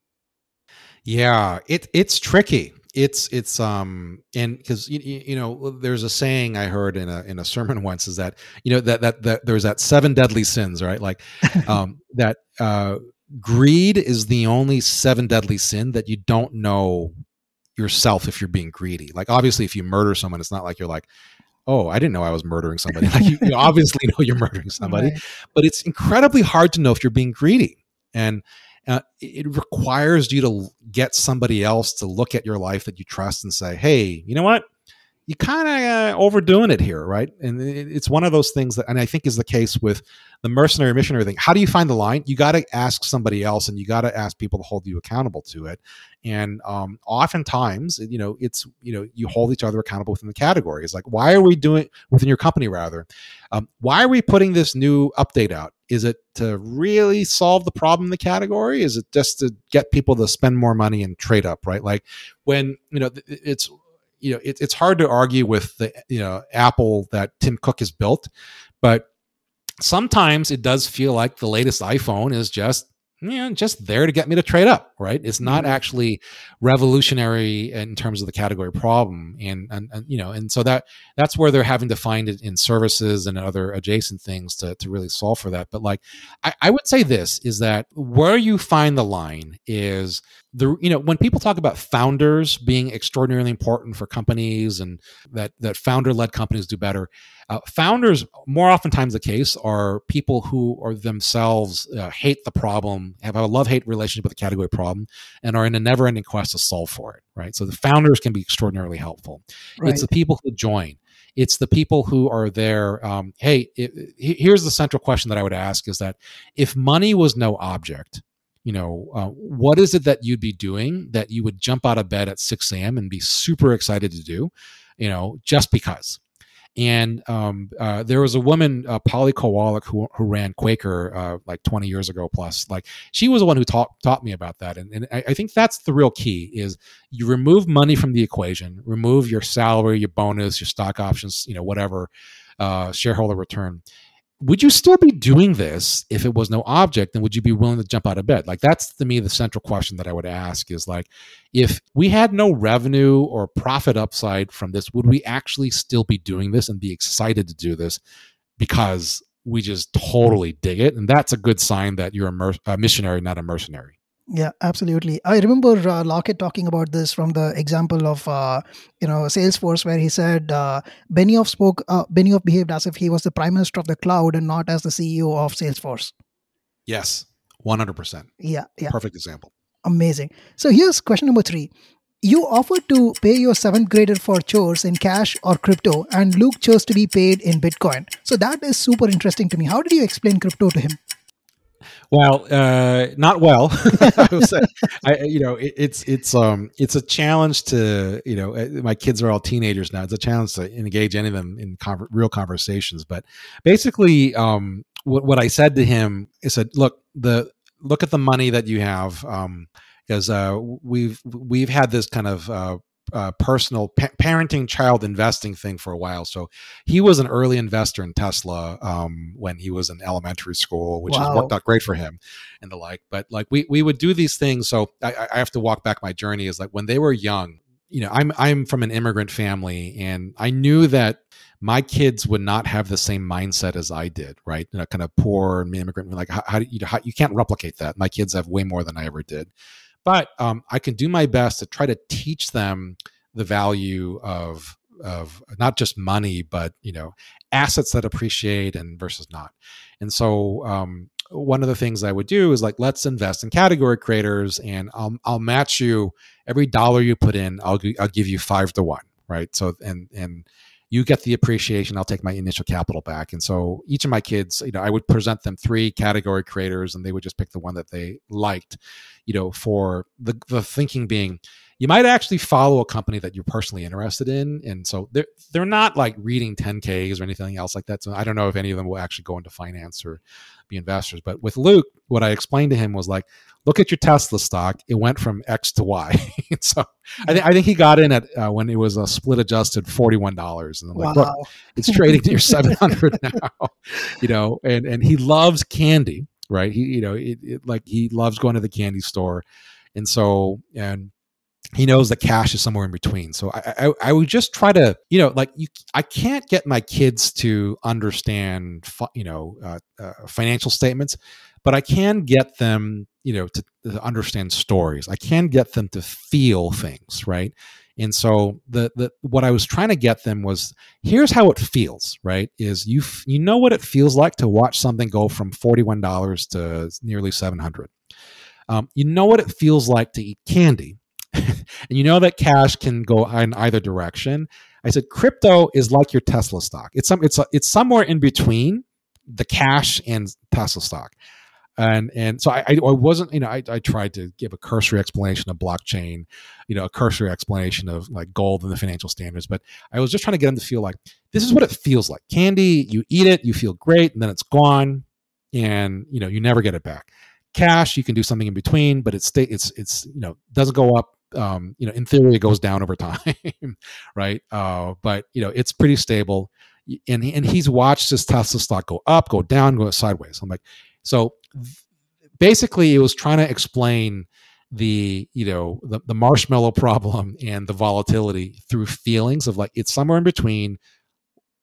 Speaker 3: Yeah, it it's tricky. It's it's um and because you, you know there's a saying I heard in a in a sermon once is that you know that that, that there's that seven deadly sins right like um that uh greed is the only seven deadly sin that you don't know yourself if you're being greedy. Like obviously if you murder someone, it's not like you're like, oh, I didn't know I was murdering somebody. Like you, you obviously know you're murdering somebody, right. but it's incredibly hard to know if you're being greedy. And uh, it requires you to get somebody else to look at your life that you trust and say, hey, you know what? you kind of uh, overdoing it here, right? And it's one of those things that, and I think is the case with the mercenary missionary thing. How do you find the line? You got to ask somebody else, and you got to ask people to hold you accountable to it. And um, oftentimes, you know, it's you know, you hold each other accountable within the categories. Like, why are we doing within your company rather? Um, why are we putting this new update out? Is it to really solve the problem in the category? Is it just to get people to spend more money and trade up? Right? Like when you know, it's you know it, it's hard to argue with the you know apple that tim cook has built but sometimes it does feel like the latest iphone is just yeah, just there to get me to trade up, right? It's not mm-hmm. actually revolutionary in terms of the category problem, and, and, and you know, and so that that's where they're having to find it in services and other adjacent things to to really solve for that. But like, I, I would say this is that where you find the line is the you know when people talk about founders being extraordinarily important for companies and that that founder led companies do better uh, founders, more oftentimes the case, are people who are themselves uh, hate the problem, have a love hate relationship with the category problem, and are in a never ending quest to solve for it. Right. So the founders can be extraordinarily helpful. Right. It's the people who join. It's the people who are there. Um, hey, it, it, here's the central question that I would ask: is that if money was no object, you know, uh, what is it that you'd be doing that you would jump out of bed at 6 a.m. and be super excited to do, you know, just because? And um, uh, there was a woman, uh, Polly Kowalik, who, who ran Quaker uh, like 20 years ago plus. Like she was the one who taught taught me about that. And, and I, I, think that's the real key: is you remove money from the equation, remove your salary, your bonus, your stock options, you know, whatever, uh, shareholder return, would you still be doing this if it was no object? And would you be willing to jump out of bed? Like that's to me the central question that i would ask is like if we had no revenue or profit upside from this would we actually still be doing this and be excited to do this because we just totally dig it? And that's a good sign that you're a, mer- a missionary not a mercenary
Speaker 2: yeah, absolutely. I remember uh, Lochhead talking about this from the example of uh, you know Salesforce, where he said uh, Benioff spoke, uh, Benioff behaved as if he was the prime minister of the cloud and not as the CEO of Salesforce.
Speaker 3: Yes, one hundred percent.
Speaker 2: Yeah, yeah.
Speaker 3: Perfect example.
Speaker 2: Amazing. So here's question number three. You offered to pay your seventh grader for chores in cash or crypto, and Luke chose to be paid in Bitcoin. So that is super interesting to me. How did you explain crypto to him?
Speaker 3: Well, uh, not well. I, you know, it, it's it's um it's a challenge to you know uh, my kids are all teenagers now. It's a challenge to engage any of them in con- real conversations. But basically, um, what, what I said to him is said, look the look at the money that you have. Um, because uh, we've we've had this kind of uh, uh, personal pa- parenting child investing thing for a while. So he was an early investor in Tesla um, when he was in elementary school, which wow. has worked out great for him and the like. But like we we would do these things. So I, I have to walk back my journey. Is like when they were young. You know, I'm I'm from an immigrant family, and I knew that my kids would not have the same mindset as I did, right? You know, kind of poor immigrant. Like, how, how do you how, you can't replicate that? My kids have way more than I ever did. But um, I can do my best to try to teach them the value of of not just money, but you know assets that appreciate and versus not. And so um, one of the things I would do is like, let's invest in category creators, and I'll I'll match you every dollar you put in. I'll I'll give you five to one, right? So and and you get the appreciation. I'll take my initial capital back. And so each of my kids, you know, I would present them three category creators, and they would just pick the one that they liked, you know, for the the thinking being you might actually follow a company that you're personally interested in. And so they're, they're not like reading 10Ks or anything else like that. So I don't know if any of them will actually go into finance or be investors. But with Luke, what I explained to him was like, look at your Tesla stock. It went from X to Y. so I, th- I, think he got in at uh, when it was a split adjusted $41. And I'm like, wow. look, it's trading near 700 now, you know, and, and he loves candy, right? He, you know, it, it, like he loves going to the candy store. And so, and he knows that cash is somewhere in between. So I, I, I, would just try to, you know, like you, I can't get my kids to understand, you know, uh, uh, financial statements, but I can get them, you know, to, to, understand stories. I can get them to feel things, right? And so the the what I was trying to get them was here's how it feels, right? Is you you know what it feels like to watch something go from forty one dollars to nearly seven hundred. Um, you know what it feels like to eat candy and you know that cash can go in either direction. I said crypto is like your Tesla stock. It's some it's a, it's somewhere in between the cash and Tesla stock. And and so I, I wasn't you know I, I tried to give a cursory explanation of blockchain, you know a cursory explanation of like gold and the financial standards, but I was just trying to get them to feel like this is what it feels like. Candy, you eat it, you feel great, and then it's gone, and you know you never get it back cash you can do something in between but it's it's it's you know doesn't go up um, you know, in theory, it goes down over time, right? Uh, but you know, it's pretty stable. And and he's watched his Tesla stock go up, go down, go sideways. I'm like, so basically, it was trying to explain the you know the, the marshmallow problem and the volatility through feelings of like it's somewhere in between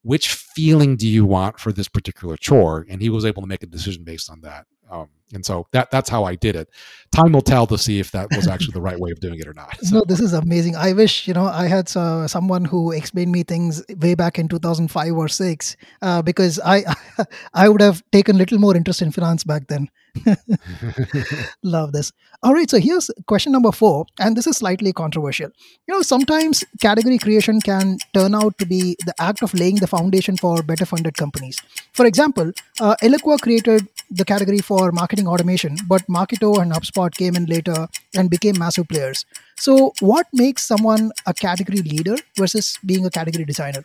Speaker 3: which feeling do you want for this particular chore and he was able to make a decision based on that um, and so that that's how I did it. Time will tell to see if that was actually the right way of doing it or not.
Speaker 2: So. No, this is amazing. I wish you know I had uh, someone who explained me things way back in 2005 or six, uh, because I I would have taken little more interest in finance back then. Love this. All right, so here's question number four, and this is slightly controversial. You know, sometimes category creation can turn out to be the act of laying the foundation for better funded companies. For example, uh, Eloqua created the category for marketing automation, but Marketo and HubSpot came in later and became massive players. So, what makes someone a category leader versus being a category designer?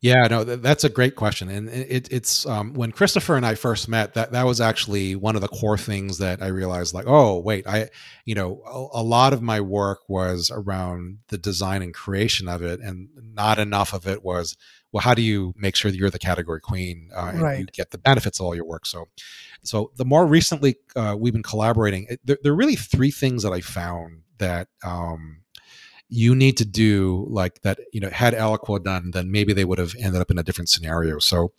Speaker 3: Yeah, no, that's a great question, and it, it's um, when Christopher and I first met. That that was actually one of the core things that I realized. Like, oh, wait, I, you know, a, a, lot of my work was around the design and creation of it, and not enough of it was, well, how do you make sure that you're the category queen uh, and right. you get the benefits of all your work? So, so the more recently uh, we've been collaborating, there, there, are really three things that I found that. Um, you need to do like that you know had Eloqua done then maybe they would have ended up in a different scenario. So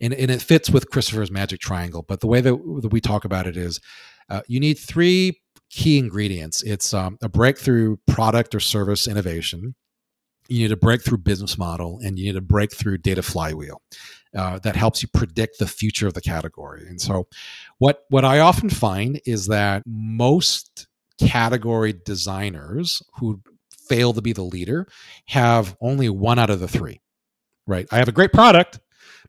Speaker 3: and, and it fits with christopher's magic triangle but the way that, that we talk about it is uh, you need three key ingredients. It's um, a breakthrough product or service innovation. You need a breakthrough business model and you need a breakthrough data flywheel uh, that helps you predict the future of the category. And so what what i often find is that most category designers who fail to be the leader have only one out of the three, right? I have a great product,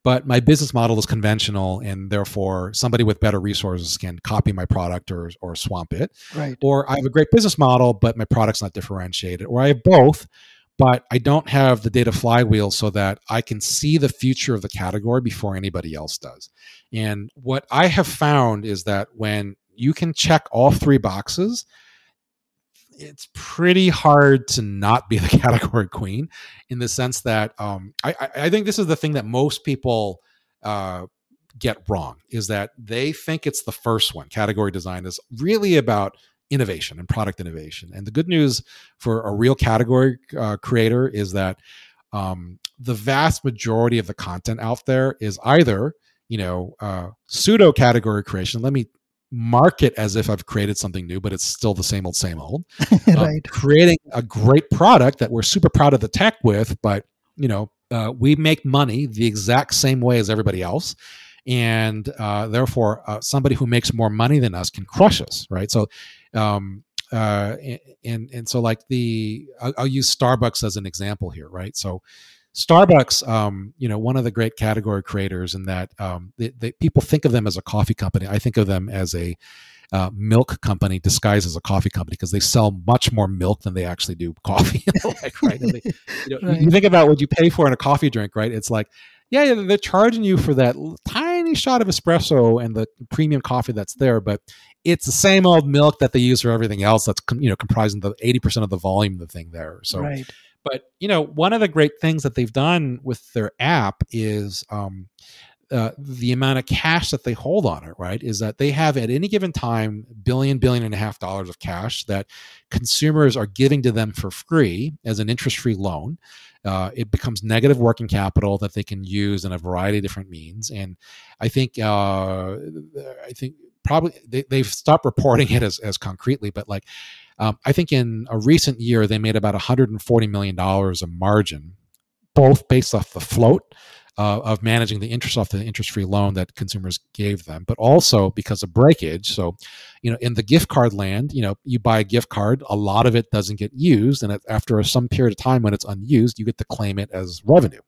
Speaker 3: but my business model is conventional and therefore somebody with better resources can copy my product or, or swamp it.
Speaker 2: Right.
Speaker 3: Or I have a great business model, but my product's not differentiated. Or I have both, but I don't have the data flywheel so that I can see the future of the category before anybody else does. And what I have found is that when you can check all three boxes, it's pretty hard to not be the category queen in the sense that um, I, I, think this is the thing that most people uh, get wrong is that they think it's the first one. Category design is really about innovation and product innovation. And the good news for a real category uh, creator is that um, the vast majority of the content out there is either you know uh, pseudo category creation. Let me market as if I've created something new, but it's still the same old, same old.
Speaker 2: Um, right.
Speaker 3: Creating a great product that we're super proud of the tech with, but you know, uh, we make money the exact same way as everybody else. and uh, therefore uh, somebody who makes more money than us can crush us, right? So, um, uh, and and so like the I'll, I'll, use Starbucks as an example here, right? So. Starbucks, um, you know, one of the great category creators in that um, they, they, people think of them as a coffee company. I think of them as a uh, milk company disguised as a coffee company because they sell much more milk than they actually do coffee. like, right? They, you, know, right. you think about what you pay for in a coffee drink, right? It's like, yeah, they're charging you for that tiny shot of espresso and the premium coffee that's there, but it's the same old milk that they use for everything else. That's you know comprising the eighty percent of the volume of the thing there. So, right. But you know, one of the great things that they've done with their app is um, uh, the amount of cash that they hold on it, right? Is that they have at any given time billion, billion and a half dollars of cash that consumers are giving to them for free as an interest free loan. Uh, it becomes negative working capital that they can use in a variety of different means. And I think, uh, I think probably they, have stopped reporting it as, as concretely, but like, um, I think in a recent year, they made about $140 million of margin, both based off the float uh, of managing the interest off the interest-free loan that consumers gave them, but also because of breakage. So, you know, in the gift card land, you know, you buy a gift card, a lot of it doesn't get used, and after some period of time when it's unused, you get to claim it as revenue.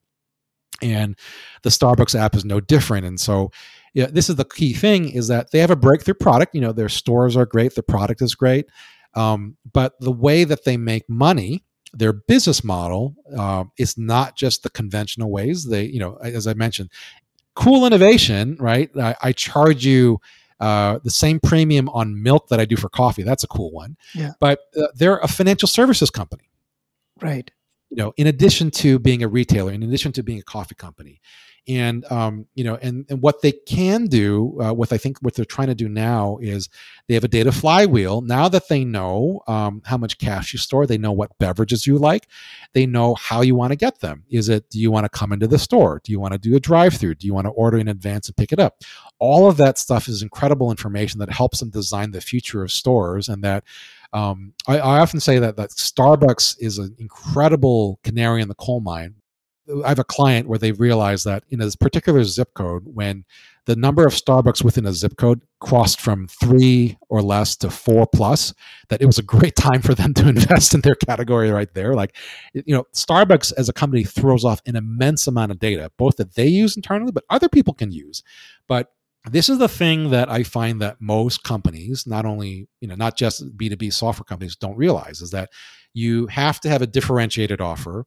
Speaker 3: And the Starbucks app is no different. And so, yeah, this is the key thing: is that they have a breakthrough product. You know, their stores are great, the product is great, um, but the way that they make money their business model uh, is not just the conventional ways. They, you know, as I mentioned, cool innovation, right? I, I charge you uh, the same premium on milk that I do for coffee. That's a cool one.
Speaker 2: Yeah.
Speaker 3: But uh, they're a financial services company.
Speaker 2: Right.
Speaker 3: You know, in addition to being a retailer, in addition to being a coffee company, and um, you know and, and what they can do uh, what i think what they're trying to do now is they have a data flywheel. Now that they know um, how much cash you store they know what beverages you like. They know how you want to get them. Is it do you want to come into the store? Do you want to do a drive through do you want to order in advance and pick it up? All of that stuff is incredible information that helps them design the future of stores and that um, I, I, often say that that Starbucks is an incredible canary in the coal mine I have a client where they realized that in a particular zip code, when the number of Starbucks within a zip code crossed from three or less to four plus, that it was a great time for them to invest in their category right there. Like, you know, Starbucks as a company throws off an immense amount of data, both that they use internally, but other people can use. But this is the thing that I find that most companies, not only, you know, not just B2B software companies, don't realize is that you have to have a differentiated offer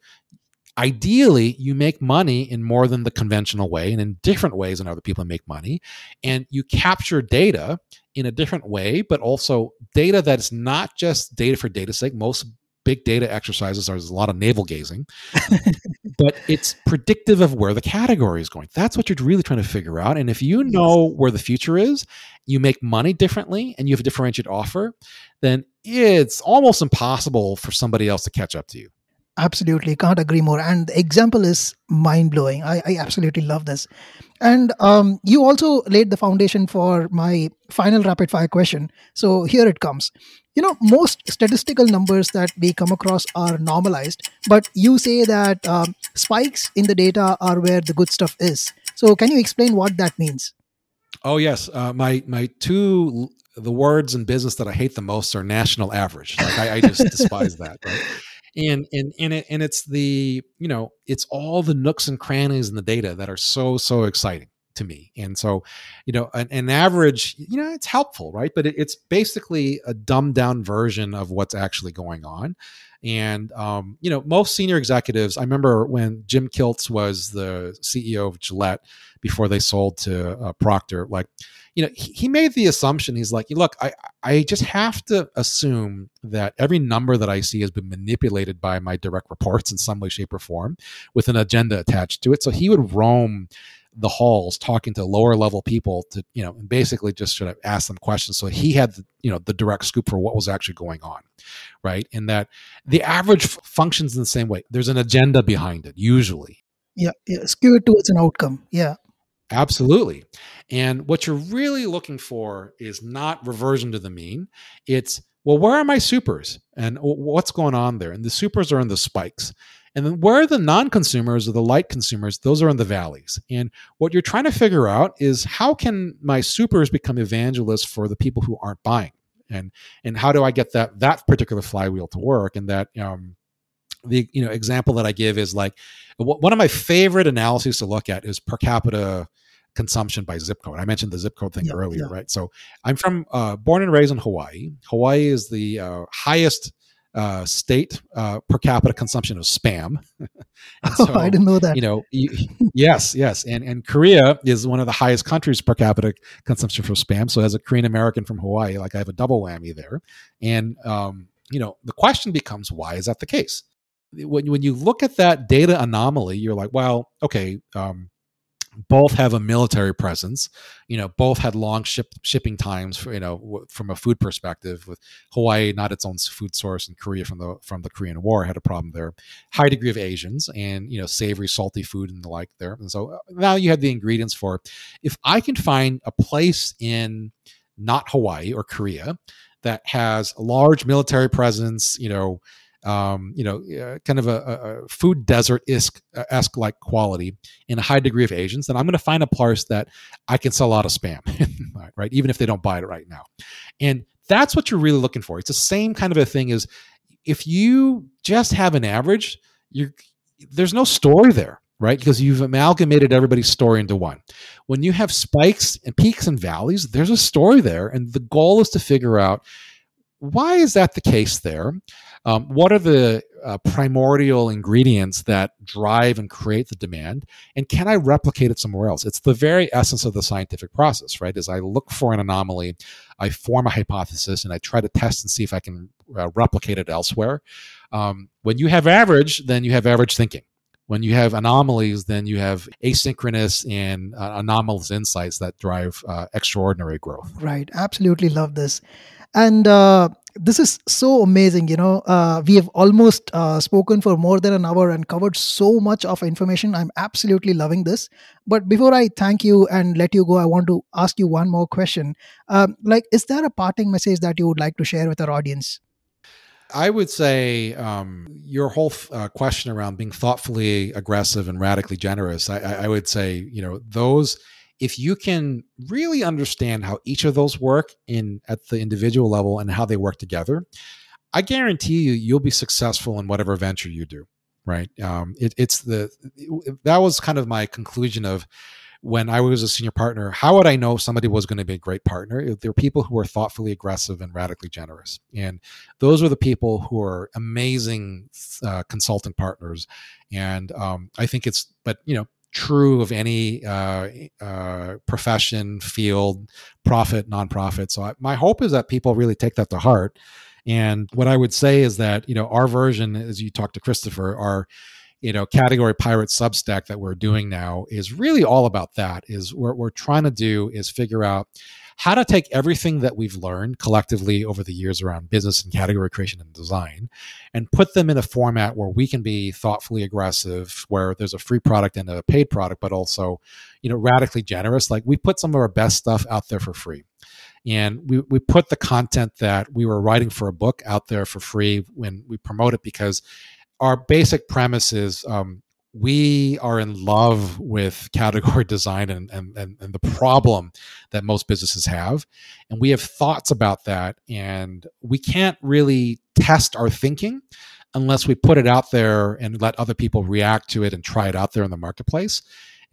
Speaker 3: ideally you make money in more than the conventional way and in different ways than other people make money and you capture data in a different way but also data that is not just data for data's sake. Most big data exercises are a lot of navel gazing but it's predictive of where the category is going. That's what you're really trying to figure out and if you know where the future is you make money differently and you have a differentiated offer then it's almost impossible for somebody else to catch up to you
Speaker 2: Absolutely, can't agree more. And the example is mind blowing. I, I absolutely love this. And um, you also laid the foundation for my final rapid fire question. So here it comes. You know, most statistical numbers that we come across are normalized, but you say that um, spikes in the data are where the good stuff is. So can you explain what that means?
Speaker 3: Oh yes, uh, my my two the words in business that I hate the most are national average. Like I, I just despise that. Right? And and and it and it's the you know it's all the nooks and crannies in the data that are so so exciting to me. And so you know an, an average you know it's helpful right? But it, it's basically a dumbed down version of what's actually going on. And um, you know most senior executives i remember when jim kilts was the ceo of gillette before they sold to uh, procter like you know, he, he made the assumption he's like, look, I I just have to assume that every number that I see has been manipulated by my direct reports in some way, shape, or form, with an agenda attached to it. So he would roam the halls talking to lower level people to you know and basically just sort of ask them questions. So he had the, you know the direct scoop for what was actually going on right? And that the average functions in the same way. There's an agenda behind it usually.
Speaker 2: Yeah, yeah skewed towards an outcome. Yeah
Speaker 3: Absolutely. And what you're really looking for is not reversion to the mean. It's, well, where are my supers and what's going on there? And the supers are in the spikes. And then where are the non-consumers or the light consumers, those are in the valleys. And what you're trying to figure out is how can my supers become evangelists for the people who aren't buying? And and how do I get that that particular flywheel to work? And that um, the you know example that I give is like one of my favorite analyses to look at is per capita consumption by zip code. I mentioned the zip code thing yeah, earlier, yeah. right? So I'm from uh, born and raised in Hawaii. Hawaii is the uh, highest uh, state uh, per capita consumption of spam.
Speaker 2: so, oh, I didn't know that.
Speaker 3: You know, yes, yes, and and Korea is one of the highest countries per capita consumption for spam. So as a Korean American from Hawaii, like I have a double whammy there. And um, you know, the question becomes, why is that the case? When when you look at that data anomaly, you're like, well, okay. Um, both have a military presence you know both had long ship, shipping times for, you know w- from a food perspective with hawaii not its own food source and korea from the from the korean war had a problem there high degree of asians and you know savory salty food and the like there and so uh, now you have the ingredients for if i can find a place in not hawaii or korea that has a large military presence you know um, you know, uh, kind of a, a food desert uh, esque like quality in a high degree of Asians, then I'm going to find a place that I can sell a lot of spam, right? Even if they don't buy it right now. And that's what you're really looking for. It's the same kind of a thing as if you just have an average, you there's no story there, right? Because you've amalgamated everybody's story into one. When you have spikes and peaks and valleys, there's a story there. And the goal is to figure out why is that the case there? Um, what are the uh, primordial ingredients that drive and create the demand? And can I replicate it somewhere else? It's the very essence of the scientific process, right? As I look for an anomaly, I form a hypothesis and I try to test and see if I can uh, replicate it elsewhere. Um, when you have average, then you have average thinking. When you have anomalies, then you have asynchronous and uh, anomalous insights that drive uh, extraordinary growth.
Speaker 2: Right. Absolutely love this. And uh, this is so amazing. You know, uh, we have almost uh, spoken for more than an hour and covered so much of information. I'm absolutely loving this. But before I thank you and let you go, I want to ask you one more question. Um, like, is there a parting message that you would like to share with our audience?
Speaker 3: I would say um, your whole uh, question around being thoughtfully aggressive and radically generous. I, I would say, you know, those if you can really understand how each of those work in at the individual level and how they work together, I guarantee you you'll be successful in whatever venture you do. Right? Um, it, it's the it, that was kind of my conclusion of when I was a senior partner, how would I know somebody was going to be a great partner? There are people who are thoughtfully aggressive and radically generous. And those are the people who are amazing uh, consultant partners. And um, I think it's, but, you know, true of any uh, uh, profession, field, profit, nonprofit. So I, my hope is that people really take that to heart. And what I would say is that you know our version, as you talk to Christopher, our you know category pirate substack that we're doing now is really all about that. Is what we're trying to do is figure out how to take everything that we've learned collectively over the years around business and category creation and design and put them in a format where we can be thoughtfully aggressive where there's a free product and a paid product but also you know radically generous. Like we put some of our best stuff out there for free. And we, we put the content that we were writing for a book out there for free when we promote it because our basic premise is um, we are in love with category design and, and, and, and, the problem that most businesses have. And we have thoughts about that. And we can't really test our thinking unless we put it out there and let other people react to it and try it out there in the marketplace.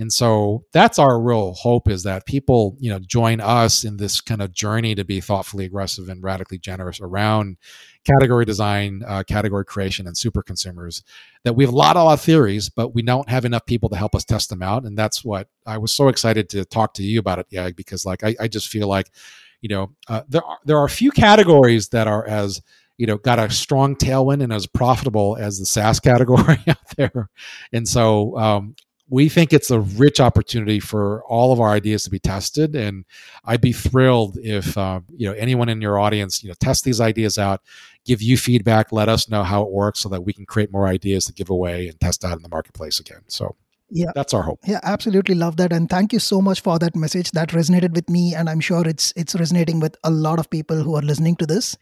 Speaker 3: And so that's our real hope is that people, you know, join us in this kind of journey to be thoughtfully aggressive and radically generous around category design, uh, category creation, and super consumers. That we have a lot, a lot of theories, but we don't have enough people to help us test them out. And that's what I was so excited to talk to you about it, yeah, because like I, I just feel like, you know, uh, there are there are a few categories that are as you know got a strong tailwind and as profitable as the SaaS category out there. And so um, we think it's a rich opportunity for all of our ideas to be tested. And i'd be thrilled if uh, you know anyone in your audience you know test these ideas out give you feedback let us know how it works so that we can create more ideas to give away and test out in the marketplace again. So yeah. that's our hope.
Speaker 2: Yeah absolutely love that. And thank you so much for that message that resonated with me. And i'm sure it's it's resonating with a lot of people who are listening to this.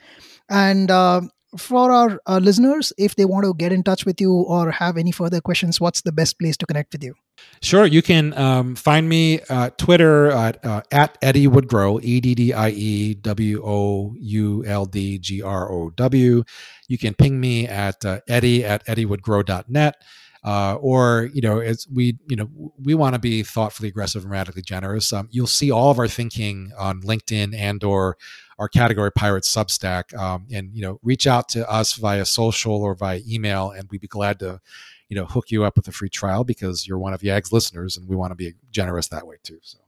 Speaker 2: And uh, for our uh, listeners, if they want to get in touch with you or have any further questions, what's the best place to connect with you?
Speaker 3: Sure. You can um, find me Twitter at, uh, at Eddie Would Grow, E D D I E W O U L D G R O W. You can ping me at uh, Eddie at eddiewouldgrow.net. Uh, or you know, as we you know, we want to be thoughtfully aggressive and radically generous. Um, you'll see all of our thinking on LinkedIn and or our category pirates substack um, and you know reach out to us via social or via email and we'd be glad to you know hook you up with a free trial because you're one of yag's listeners and we want to be generous that way too so.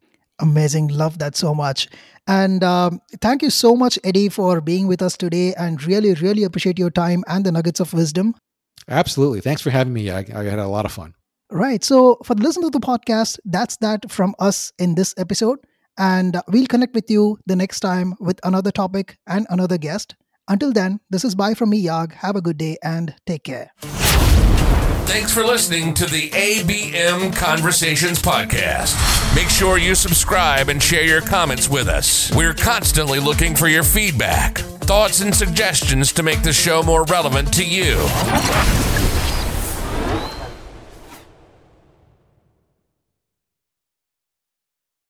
Speaker 2: Amazing. Love that so much. And um, thank you so much eddie for being with us today and really really appreciate your time and the nuggets of wisdom.
Speaker 3: Absolutely. Thanks for having me i, I had a lot of fun.
Speaker 2: Right. So for the listeners of the podcast that's that from us in this episode and we'll connect with you the next time with another topic and another guest. Until then, this is bye from me, Yag. Have a good day and take care.
Speaker 1: Thanks for listening to the ABM Conversations Podcast. Make sure you subscribe and share your comments with us. We're constantly looking for your feedback, thoughts, and suggestions to make the show more relevant to you.